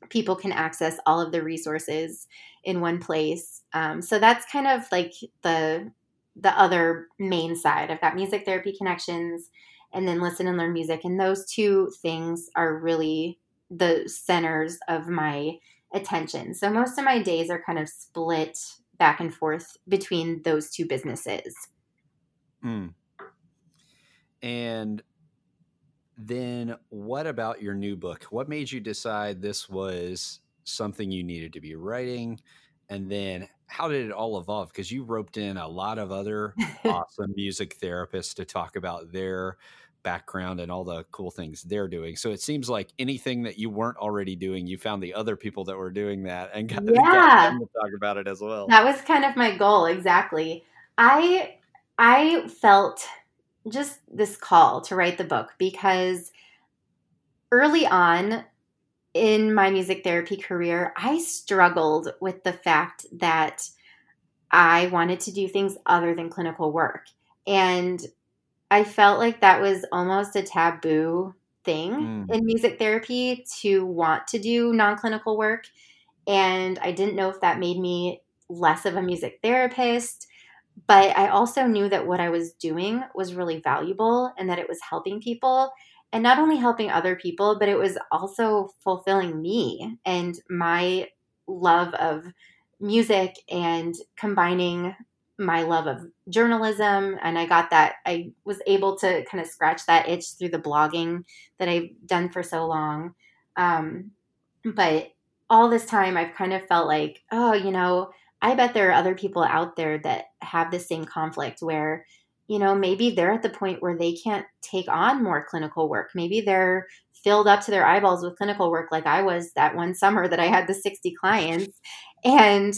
people can access all of the resources in one place. Um, so that's kind of like the the other main side. I've got music therapy connections and then listen and learn music. And those two things are really the centers of my attention. So most of my days are kind of split back and forth between those two businesses. Mm. And then what about your new book? What made you decide this was something you needed to be writing? And then how did it all evolve? Because you roped in a lot of other awesome music therapists to talk about their background and all the cool things they're doing. So it seems like anything that you weren't already doing, you found the other people that were doing that and got, yeah. got them to talk about it as well. That was kind of my goal, exactly. I I felt just this call to write the book because early on in my music therapy career, I struggled with the fact that I wanted to do things other than clinical work. And I felt like that was almost a taboo thing mm. in music therapy to want to do non clinical work. And I didn't know if that made me less of a music therapist. But I also knew that what I was doing was really valuable and that it was helping people and not only helping other people, but it was also fulfilling me and my love of music and combining my love of journalism. And i got that i was able to kind of scratch that itch through the blogging that i've done for so long. Um, but all this time i've kind of felt like oh you know i bet there are other people out there that have the same conflict where you know, maybe they're at the point where they can't take on more clinical work. Maybe they're filled up to their eyeballs with clinical work, like I was that one summer that I had the 60 clients. And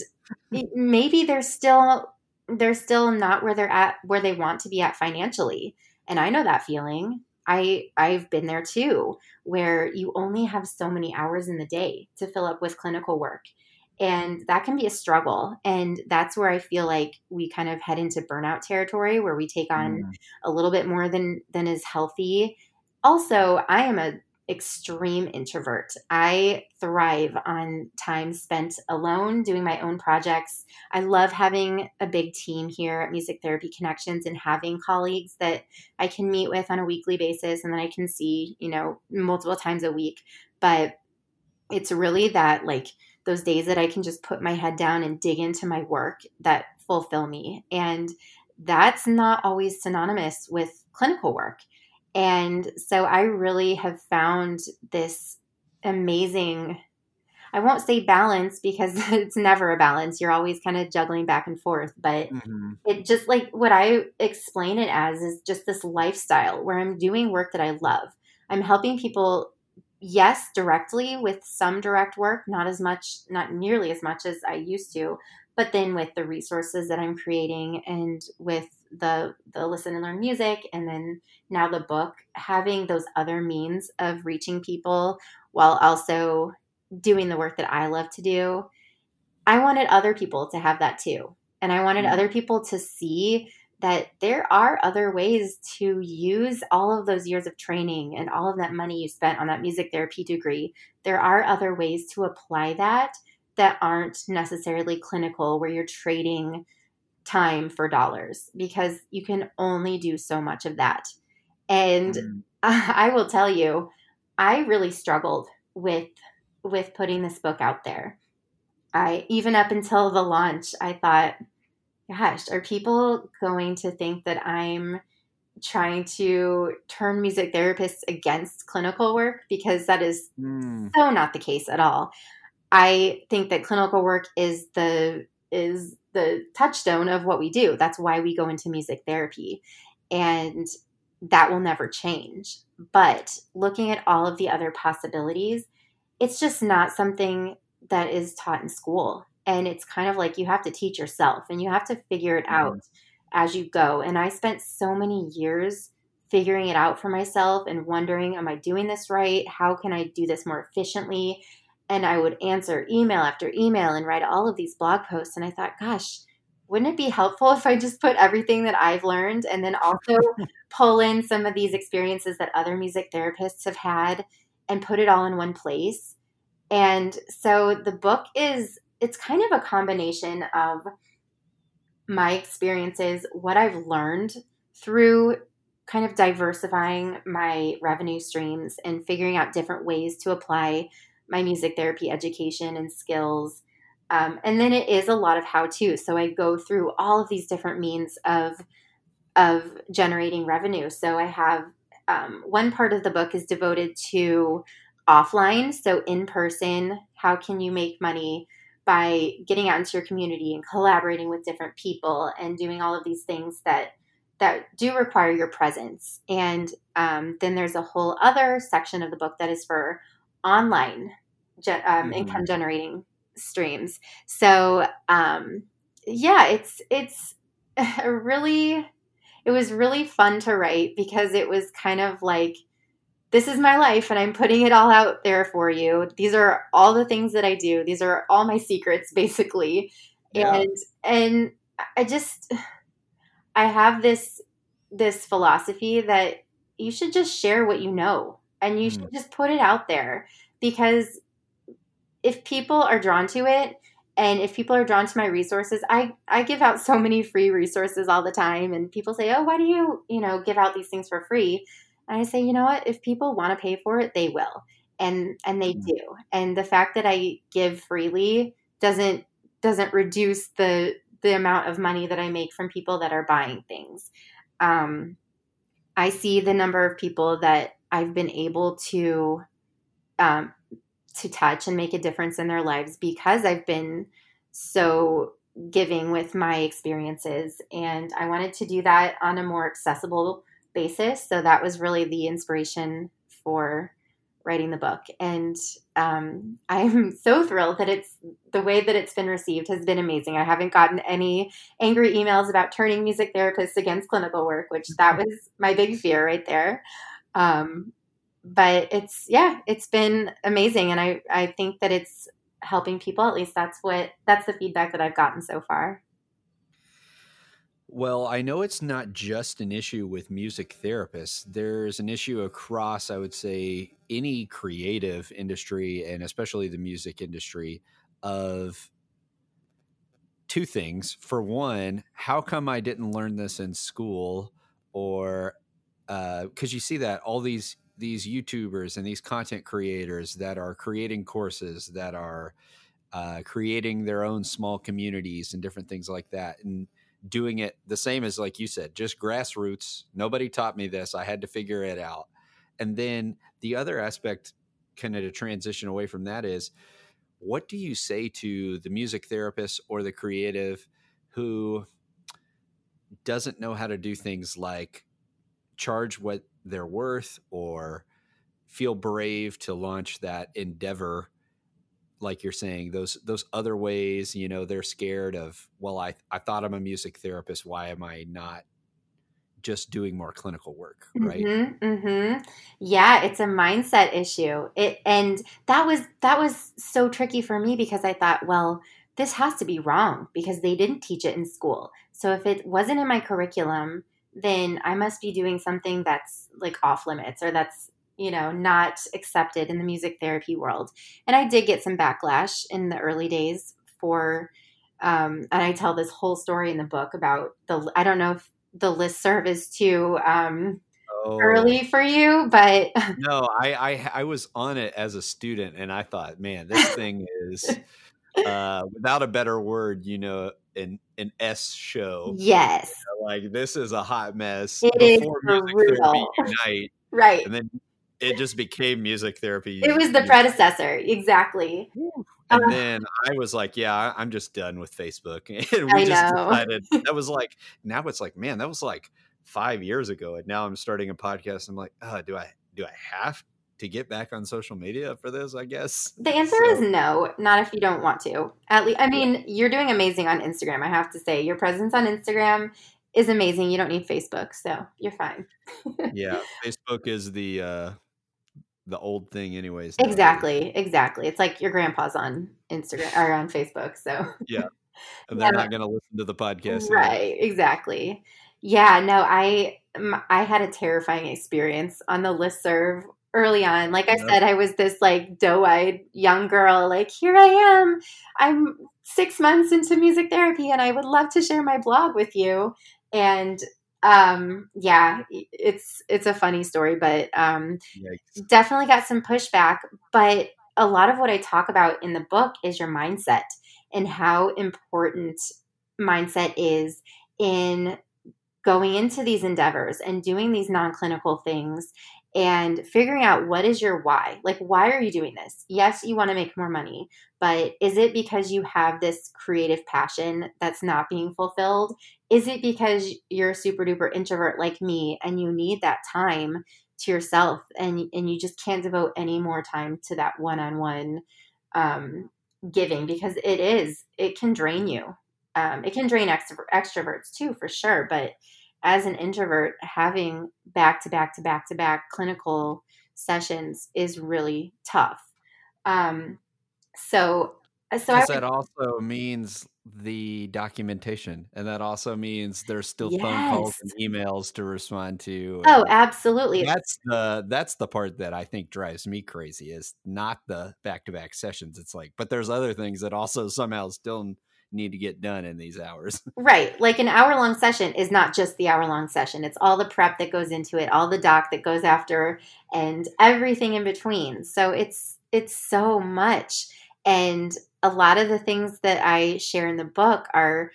maybe they're still they're still not where they're at where they want to be at financially. And I know that feeling. I I've been there too, where you only have so many hours in the day to fill up with clinical work and that can be a struggle and that's where i feel like we kind of head into burnout territory where we take on mm. a little bit more than than is healthy also i am a extreme introvert. I thrive on time spent alone doing my own projects. I love having a big team here at Music Therapy Connections and having colleagues that I can meet with on a weekly basis and then I can see, you know, multiple times a week. But it's really that like those days that I can just put my head down and dig into my work that fulfill me. And that's not always synonymous with clinical work. And so I really have found this amazing, I won't say balance because it's never a balance. You're always kind of juggling back and forth. But mm-hmm. it just like what I explain it as is just this lifestyle where I'm doing work that I love. I'm helping people, yes, directly with some direct work, not as much, not nearly as much as I used to, but then with the resources that I'm creating and with the the listen and learn music and then now the book having those other means of reaching people while also doing the work that I love to do I wanted other people to have that too and I wanted mm-hmm. other people to see that there are other ways to use all of those years of training and all of that money you spent on that music therapy degree there are other ways to apply that that aren't necessarily clinical where you're trading time for dollars because you can only do so much of that. And mm. I, will tell you, I really struggled with with putting this book out there. I even up until the launch, I thought, gosh, are people going to think that I'm trying to turn music therapists against clinical work because that is mm. so not the case at all. I think that clinical work is the is the touchstone of what we do. That's why we go into music therapy. And that will never change. But looking at all of the other possibilities, it's just not something that is taught in school. And it's kind of like you have to teach yourself and you have to figure it out mm-hmm. as you go. And I spent so many years figuring it out for myself and wondering, am I doing this right? How can I do this more efficiently? and I would answer email after email and write all of these blog posts. And I thought, gosh, wouldn't it be helpful if I just put everything that I've learned and then also pull in some of these experiences that other music therapists have had and put it all in one place? And so the book is, it's kind of a combination of my experiences, what I've learned through kind of diversifying my revenue streams and figuring out different ways to apply my music therapy education and skills. Um, and then it is a lot of how to. So I go through all of these different means of of generating revenue. So I have um, one part of the book is devoted to offline, so in person. How can you make money by getting out into your community and collaborating with different people and doing all of these things that that do require your presence. And um, then there's a whole other section of the book that is for online ge- um, mm-hmm. income generating streams. So um, yeah, it's it's really it was really fun to write because it was kind of like this is my life and I'm putting it all out there for you. These are all the things that I do. These are all my secrets basically. Yeah. And and I just I have this this philosophy that you should just share what you know and you mm. should just put it out there because if people are drawn to it and if people are drawn to my resources i i give out so many free resources all the time and people say oh why do you you know give out these things for free and i say you know what if people want to pay for it they will and and they mm. do and the fact that i give freely doesn't doesn't reduce the the amount of money that i make from people that are buying things um, i see the number of people that i've been able to um, to touch and make a difference in their lives because I've been so giving with my experiences. And I wanted to do that on a more accessible basis. So that was really the inspiration for writing the book. And um, I'm so thrilled that it's the way that it's been received has been amazing. I haven't gotten any angry emails about turning music therapists against clinical work, which that was my big fear right there. Um, but it's yeah, it's been amazing, and I I think that it's helping people. At least that's what that's the feedback that I've gotten so far. Well, I know it's not just an issue with music therapists. There's an issue across, I would say, any creative industry and especially the music industry of two things. For one, how come I didn't learn this in school or because uh, you see that all these these YouTubers and these content creators that are creating courses that are uh, creating their own small communities and different things like that and doing it the same as like you said just grassroots. Nobody taught me this. I had to figure it out. And then the other aspect kind of to transition away from that is what do you say to the music therapist or the creative who doesn't know how to do things like charge what they're worth or feel brave to launch that endeavor like you're saying those those other ways you know they're scared of well i i thought i'm a music therapist why am i not just doing more clinical work right? Mm-hmm, mm-hmm. yeah it's a mindset issue. It and that was that was so tricky for me because i thought well this has to be wrong because they didn't teach it in school. So if it wasn't in my curriculum then i must be doing something that's like off limits or that's you know, not accepted in the music therapy world. And I did get some backlash in the early days for, um, and I tell this whole story in the book about the, I don't know if the listserv is too um, oh. early for you, but. No, I, I, I was on it as a student and I thought, man, this thing is. uh, without a better word, you know, an an S show. Yes. You know, like this is a hot mess. It Before is brutal. Night, right. And then it just became music therapy. It was the predecessor, exactly. And uh, then I was like, "Yeah, I'm just done with Facebook." And we I just know. decided that was like now it's like, man, that was like five years ago, and now I'm starting a podcast. I'm like, oh, do I do I have to get back on social media for this? I guess the answer so. is no, not if you don't want to. At least, I mean, you're doing amazing on Instagram. I have to say, your presence on Instagram is amazing. You don't need Facebook, so you're fine. yeah, Facebook is the uh the old thing anyways exactly exactly. It's like your grandpa's on instagram or on facebook so. Yeah and they're yeah. not going to listen to the podcast right anymore. exactly. Yeah no i i had a terrifying experience on the listserv early on. Like i said i was this like doe-eyed young girl like here i am. I'm six months into music therapy and i would love to share my blog with you. And um yeah it's it's a funny story but um Yikes. definitely got some pushback but a lot of what i talk about in the book is your mindset and how important mindset is in going into these endeavors and doing these non-clinical things and figuring out what is your why. Like, why are you doing this? Yes, you want to make more money, but is it because you have this creative passion that's not being fulfilled? Is it because you're a super duper introvert like me and you need that time to yourself and, and you just can't devote any more time to that one on one giving because it is, it can drain you. Um, it can drain extro- extroverts too, for sure, but as an introvert, having back to back to back to back clinical sessions is really tough. Um, so, so would, that also means the documentation, and that also means there's still yes. phone calls and emails to respond to. Oh, absolutely. That's the that's the part that I think drives me crazy is not the back to back sessions. It's like, but there's other things that also somehow still need to get done in these hours. Right. Like an hour long session is not just the hour long session, it's all the prep that goes into it, all the doc that goes after, and everything in between. So it's it's so much. And a lot of the things that I share in the book are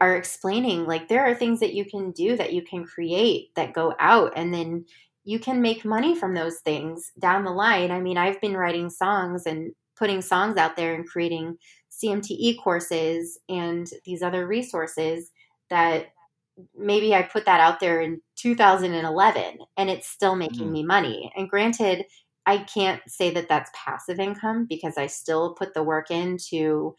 are explaining like there are things that you can do that you can create that go out and then you can make money from those things down the line. I mean, I've been writing songs and putting songs out there and creating CMTE courses and these other resources that maybe I put that out there in 2011 and it's still making mm. me money. And granted, I can't say that that's passive income because I still put the work in to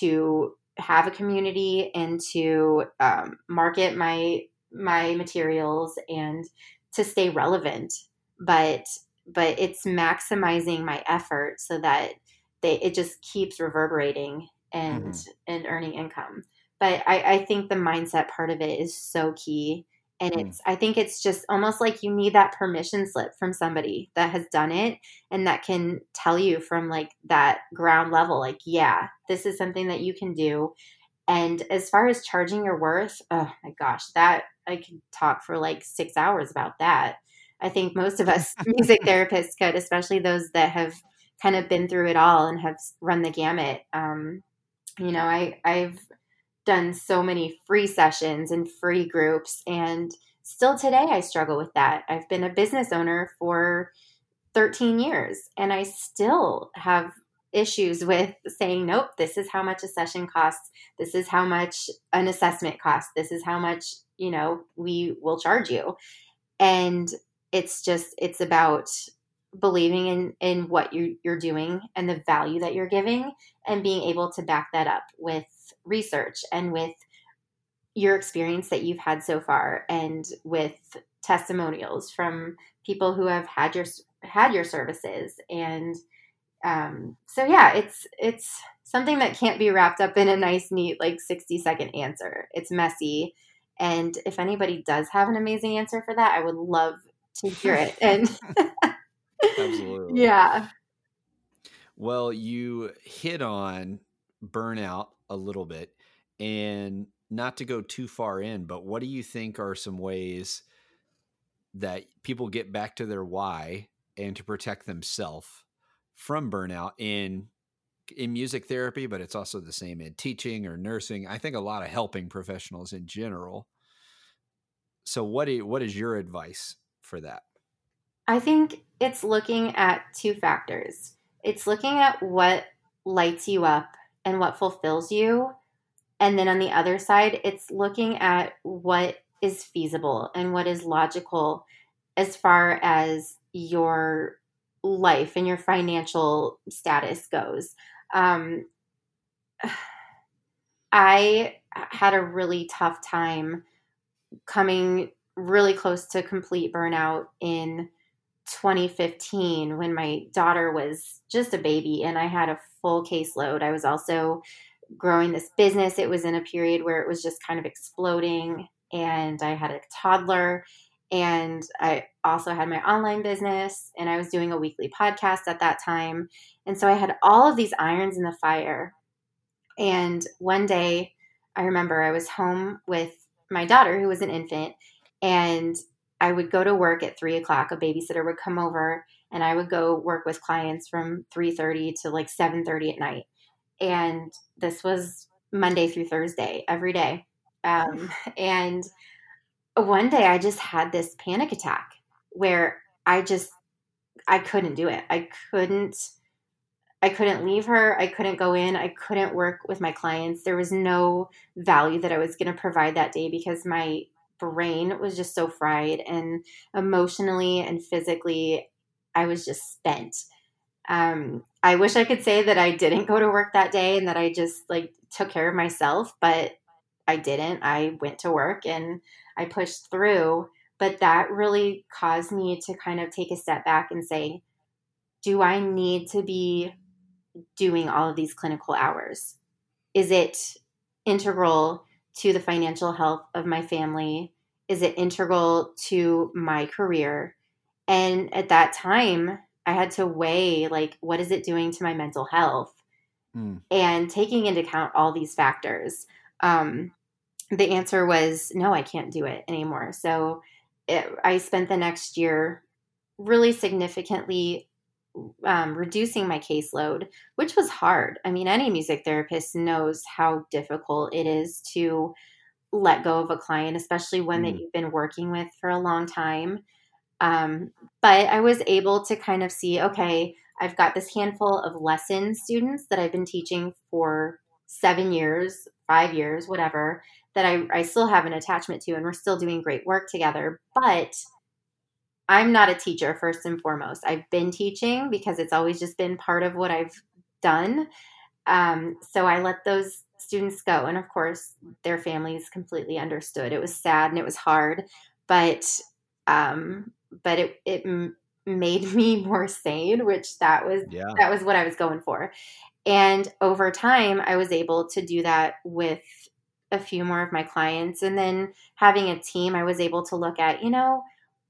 to have a community and to um, market my my materials and to stay relevant. But but it's maximizing my effort so that they it just keeps reverberating and mm-hmm. and earning income. but I, I think the mindset part of it is so key and Mm. it's i think it's just almost like you need that permission slip from somebody that has done it and that can tell you from like that ground level like yeah this is something that you can do and as far as charging your worth oh my gosh that i could talk for like six hours about that i think most of us music therapists could especially those that have kind of been through it all and have run the gamut um, you know i i've done so many free sessions and free groups and still today I struggle with that. I've been a business owner for 13 years and I still have issues with saying nope, this is how much a session costs. This is how much an assessment costs. This is how much, you know, we will charge you. And it's just it's about believing in in what you you're doing and the value that you're giving and being able to back that up with research and with your experience that you've had so far and with testimonials from people who have had your had your services. And um, so yeah it's it's something that can't be wrapped up in a nice neat like 60 second answer. It's messy. And if anybody does have an amazing answer for that i would love to hear it. And Absolutely. yeah Well, you hit on burnout a little bit and not to go too far in, but what do you think are some ways that people get back to their why and to protect themselves from burnout in in music therapy, but it's also the same in teaching or nursing. I think a lot of helping professionals in general. So what do you, what is your advice for that? I think it's looking at two factors. It's looking at what lights you up and what fulfills you. And then on the other side, it's looking at what is feasible and what is logical as far as your life and your financial status goes. Um, I had a really tough time coming really close to complete burnout in 2015 when my daughter was just a baby and I had a full caseload. I was also growing this business. It was in a period where it was just kind of exploding, and I had a toddler. And I also had my online business, and I was doing a weekly podcast at that time. And so I had all of these irons in the fire. And one day, I remember I was home with my daughter, who was an infant, and I would go to work at three o'clock. A babysitter would come over, and I would go work with clients from three thirty to like seven thirty at night. And this was Monday through Thursday, every day. Um, and one day, I just had this panic attack where I just I couldn't do it. I couldn't. I couldn't leave her. I couldn't go in. I couldn't work with my clients. There was no value that I was going to provide that day because my brain was just so fried and emotionally and physically i was just spent. Um, i wish i could say that i didn't go to work that day and that i just like took care of myself but i didn't. I went to work and i pushed through but that really caused me to kind of take a step back and say do i need to be doing all of these clinical hours? Is it integral to the financial health of my family? Is it integral to my career? And at that time, I had to weigh like, what is it doing to my mental health? Mm. And taking into account all these factors, um, the answer was no, I can't do it anymore. So it, I spent the next year really significantly um, reducing my caseload, which was hard. I mean, any music therapist knows how difficult it is to let go of a client, especially one that Mm. you've been working with for a long time. Um, but I was able to kind of see okay, I've got this handful of lesson students that I've been teaching for seven years, five years, whatever, that I, I still have an attachment to, and we're still doing great work together. But I'm not a teacher first and foremost. I've been teaching because it's always just been part of what I've done. Um, so I let those students go. And of course, their families completely understood. It was sad and it was hard, but um, but it it m- made me more sane, which that was Yeah. that was what I was going for. And over time, I was able to do that with a few more of my clients. And then having a team, I was able to look at, you know,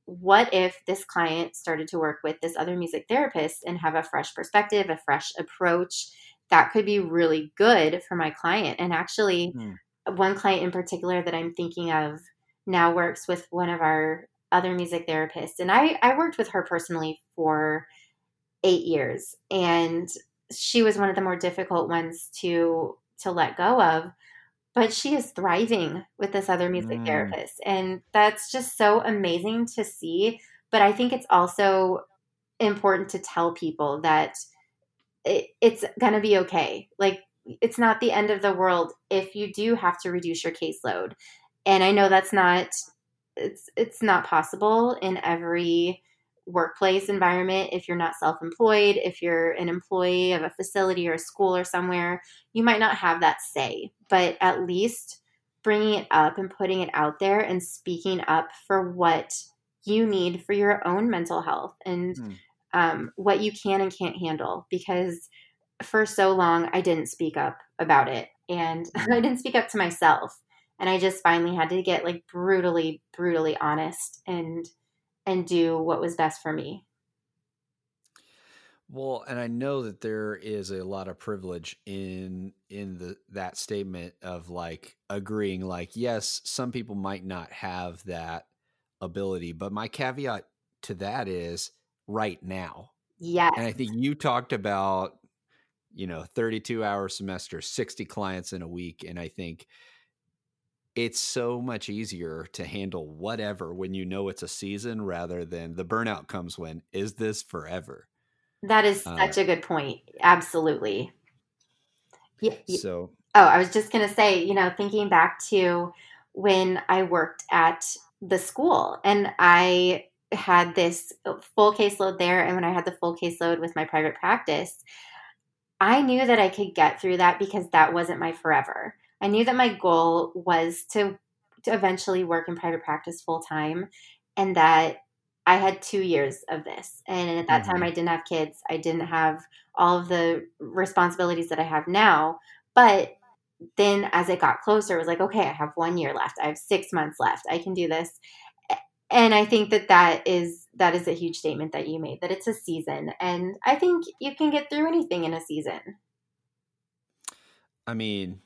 what if this client started to work with this other music therapist and have a fresh perspective, a fresh approach? That could be really good for my client. And actually, mm. one client in particular that I'm thinking of now works with one of our other music therapists. And I, I worked with her personally for eight years. And she was one of the more difficult ones to to let go of but she is thriving with this other music mm. therapist and that's just so amazing to see but i think it's also important to tell people that it, it's going to be okay like it's not the end of the world if you do have to reduce your caseload and i know that's not it's it's not possible in every workplace environment, if you're not self employed, if you're an employee of a facility or a school or somewhere, you might not have that say. But at least bringing it up and putting it out there and speaking up for what you need for your own mental health and mm. um, what you can and can't handle. Because for so long, I didn't speak up about it and I didn't speak up to myself. And I just finally had to get like brutally, brutally honest and and do what was best for me. Well, and I know that there is a lot of privilege in in the that statement of like agreeing like yes, some people might not have that ability, but my caveat to that is right now. Yeah. And I think you talked about you know, 32 hour semester, 60 clients in a week and I think it's so much easier to handle whatever when you know it's a season rather than the burnout comes when is this forever? That is uh, such uh, a good point absolutely. Yeah, so oh i was just going to say you know thinking back to when i worked at the school and i had this full caseload there and when i had the full caseload with my private practice i knew that i could get through that because that wasn't my forever I knew that my goal was to, to eventually work in private practice full time and that I had two years of this. And at that mm-hmm. time, I didn't have kids. I didn't have all of the responsibilities that I have now. But then as it got closer, it was like, okay, I have one year left. I have six months left. I can do this. And I think that that is that is a huge statement that you made that it's a season, and I think you can get through anything in a season. I mean,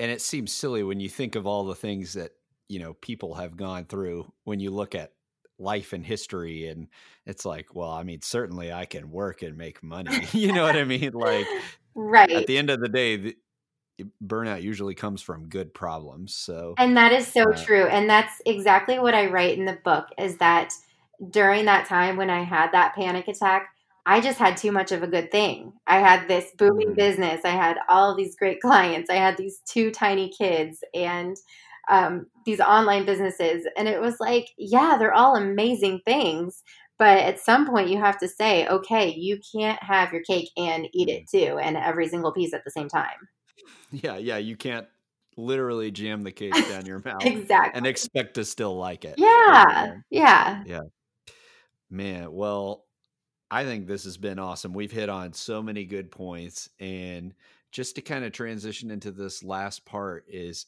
and it seems silly when you think of all the things that you know people have gone through when you look at life and history and it's like well i mean certainly i can work and make money you know what i mean? Like right. at the end of the day the, burnout usually comes from good problems so and that is so uh, true and that's exactly what i write in the book is that during that time when i had that panic attack I just had too much of a good thing. I had this booming mm-hmm. business. I had all these great clients. I had these two tiny kids and um, these online businesses. And it was like, yeah, they're all amazing things. But at some point, you have to say, okay, you can't have your cake and eat it too, and every single piece at the same time. Yeah, yeah. You can't literally jam the cake down your mouth exactly and expect to still like it. Yeah, yeah. Yeah. Man, well, I think this has been awesome. We've hit on so many good points. And just to kind of transition into this last part is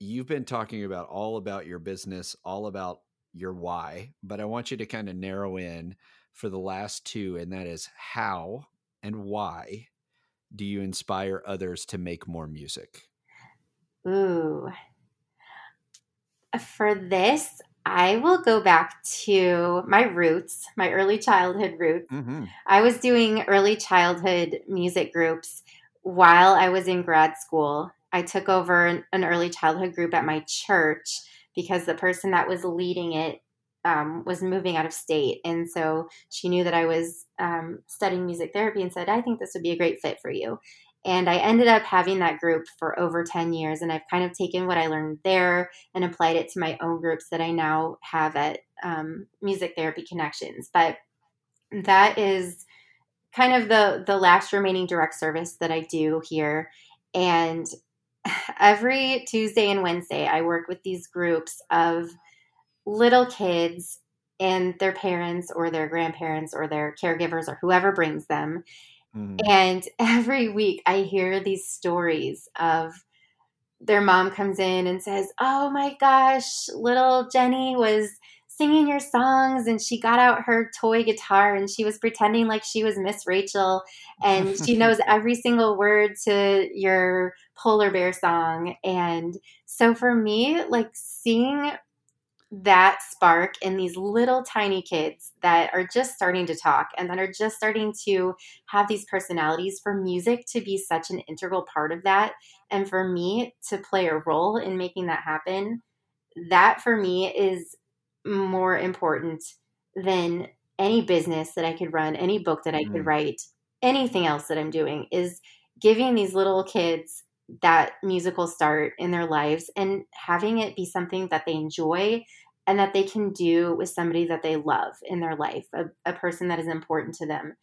you've been talking about all about your business, all about your why, but I want you to kind of narrow in for the last two, and that is how and why do you inspire others to make more music? Ooh. For this, I will go back to my roots, my early childhood roots. Mm-hmm. I was doing early childhood music groups while I was in grad school. I took over an, early childhood group at my church because the person that was leading it um, was moving out of state. And so she knew that I was um, studying music therapy and said, I think this would be a great fit for you. And I ended up having that group for over 10 years. And I've kind of taken what I learned there and applied it to my own groups that I now have at um, Music Therapy Connections. But that is kind of the, the last remaining direct service that I do here. And every Tuesday and Wednesday, I work with these groups of little kids and their parents or their grandparents or their caregivers or whoever brings them Mm. And every week I hear these stories of their mom comes in and says, "Oh my gosh, little Jenny was singing your songs and she got out her toy guitar and she was pretending like she was Miss Rachel and she knows every single word to your polar bear song." And so for me, like seeing that spark in these little tiny kids that are just starting to talk and that are just starting to have these personalities for music to be such an integral part of that and for me to play a role in making that happen that for me is more important than any business that I could run any book that I could mm. write anything else that I'm doing is giving these little kids that musical start in their lives and having it be something that they enjoy and that they can do with somebody that they love in their life, a, a person that is important to them.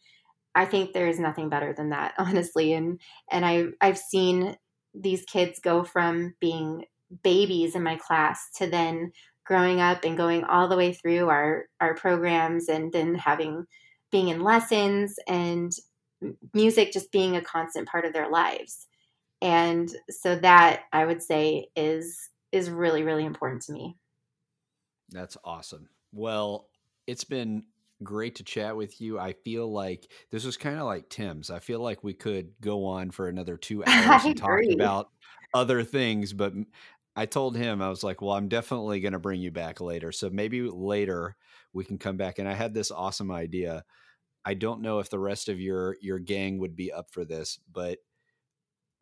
I think there is nothing better than that, honestly. And and I I've seen these kids go from being babies in my class to then growing up and going all the way through our our programs and then having being in lessons and music just being a constant part of their lives and so that I would say is is really really important to me. That's awesome. Well, it's been great to chat with you. I feel like this was kind of like Tim's. I feel like we could go on for another 2 hours and talk about other things, but I told him I was like, "Well, I'm definitely going to bring you back later. So maybe later we can come back." And I had this awesome idea. I don't know if the rest of your your gang would be up for this, but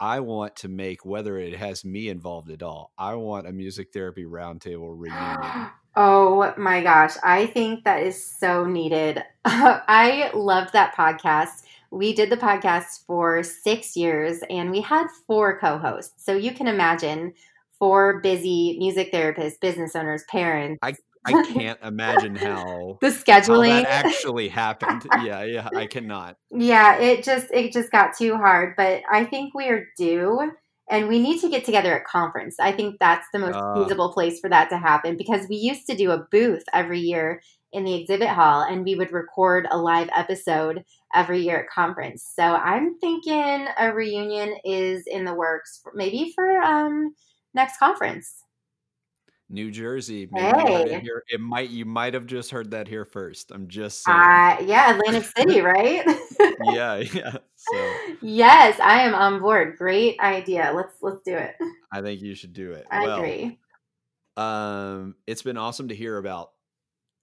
I want to make whether it has me involved at all. I want a music therapy roundtable reunion. oh my gosh, I think that is so needed. I loved that podcast. We did the podcast for six years and we had four co hosts. So you can imagine four busy music therapists, business owners, parents. I I can't imagine how the scheduling how actually happened. Yeah, yeah, I cannot. Yeah, it just it just got too hard, but I think we are due and we need to get together at conference. I think that's the most uh, feasible place for that to happen because we used to do a booth every year in the exhibit hall and we would record a live episode every year at conference. So I'm thinking a reunion is in the works maybe for um next conference. New Jersey. hey. It, it, might you might have just heard that here first. I'm just saying. Uh, yeah, Atlantic City, right? yeah, yeah. So yes, I am on board. Great idea. Let's let's do it. I think you should do it. I well, agree. Um, it's been awesome to hear about,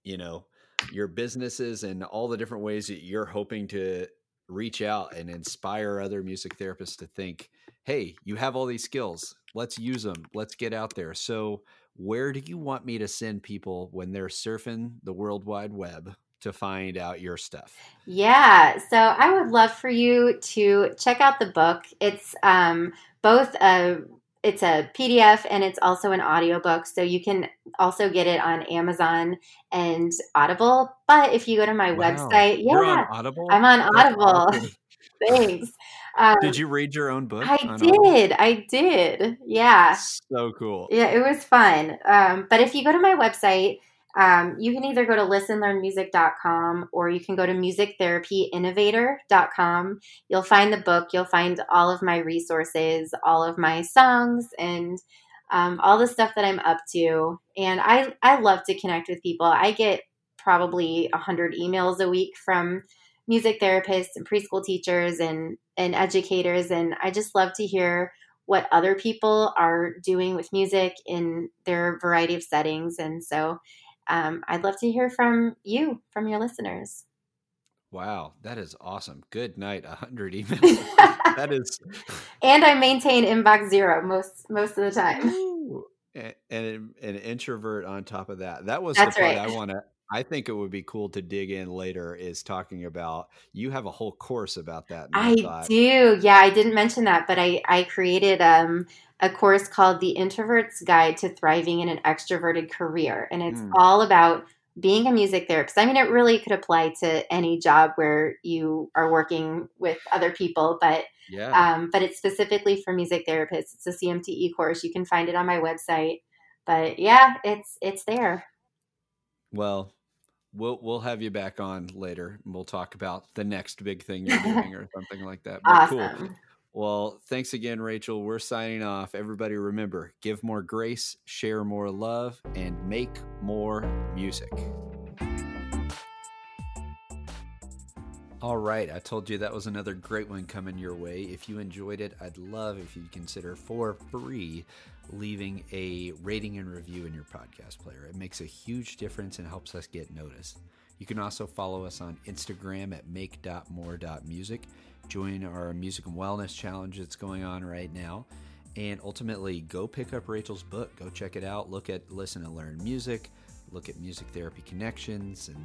you know, your businesses and all the different ways that you're hoping to reach out and inspire other music therapists to think, hey, you have all these skills. Let's use them. Let's get out there. So where do you want me to send people when they're surfing the World Wide Web to find out your stuff? Yeah, so I would love for you to check out the book. It's um, both a it's a PDF and it's also an audiobook. So you can also get it on Amazon and Audible. But if you go to my wow. website, yeah, Audible? I'm on Audible. Thanks. Um, did you read your own book? I did. I did. Yeah. So cool. Yeah, it was fun. Um, but if you go to my website, um, you can either go to listenlearnmusic.com or you can go to musictherapyinnovator.com. You'll find the book, you'll find all of my resources, all of my songs, and um, all the stuff that I'm up to. And I, I love to connect with people. I get probably 100 emails a week from music therapists and preschool teachers and, and educators. And I just love to hear what other people are doing with music in their variety of settings. And so um, I'd love to hear from you, from your listeners. Wow, that is awesome. Good night. A hundred emails. that is. And I maintain inbox zero most most of the time. And, and an introvert on top of that. That was That's the part right. I want to I think it would be cool to dig in later is talking about you have a whole course about that. I, I do. Yeah, I didn't mention that, but I I created um a course called The Introvert's Guide to Thriving in an Extroverted Career and it's mm. all about being a music therapist. I mean, it really could apply to any job where you are working with other people, but yeah. um, but it's specifically for music therapists. It's a CMTE course. You can find it on my website. But yeah, it's it's there. Well, we'll we'll have you back on later and we'll talk about the next big thing you're doing or something like that. But awesome. cool. Well, thanks again, Rachel. We're signing off. Everybody remember give more grace, share more love, and make more music. All right, I told you that was another great one coming your way. If you enjoyed it, I'd love if you'd consider for free leaving a rating and review in your podcast player. It makes a huge difference and helps us get noticed. You can also follow us on Instagram at make.more.music. Join our music and wellness challenge that's going on right now. And ultimately, go pick up Rachel's book. Go check it out. Look at Listen and Learn Music. Look at Music Therapy Connections and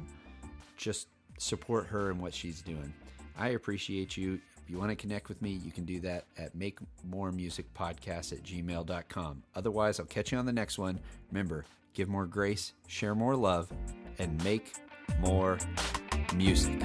just support her and what she's doing. I appreciate you. If you want to connect with me, you can do that at make more music podcast at gmail.com. Otherwise, I'll catch you on the next one. Remember, give more grace, share more love, and make more music.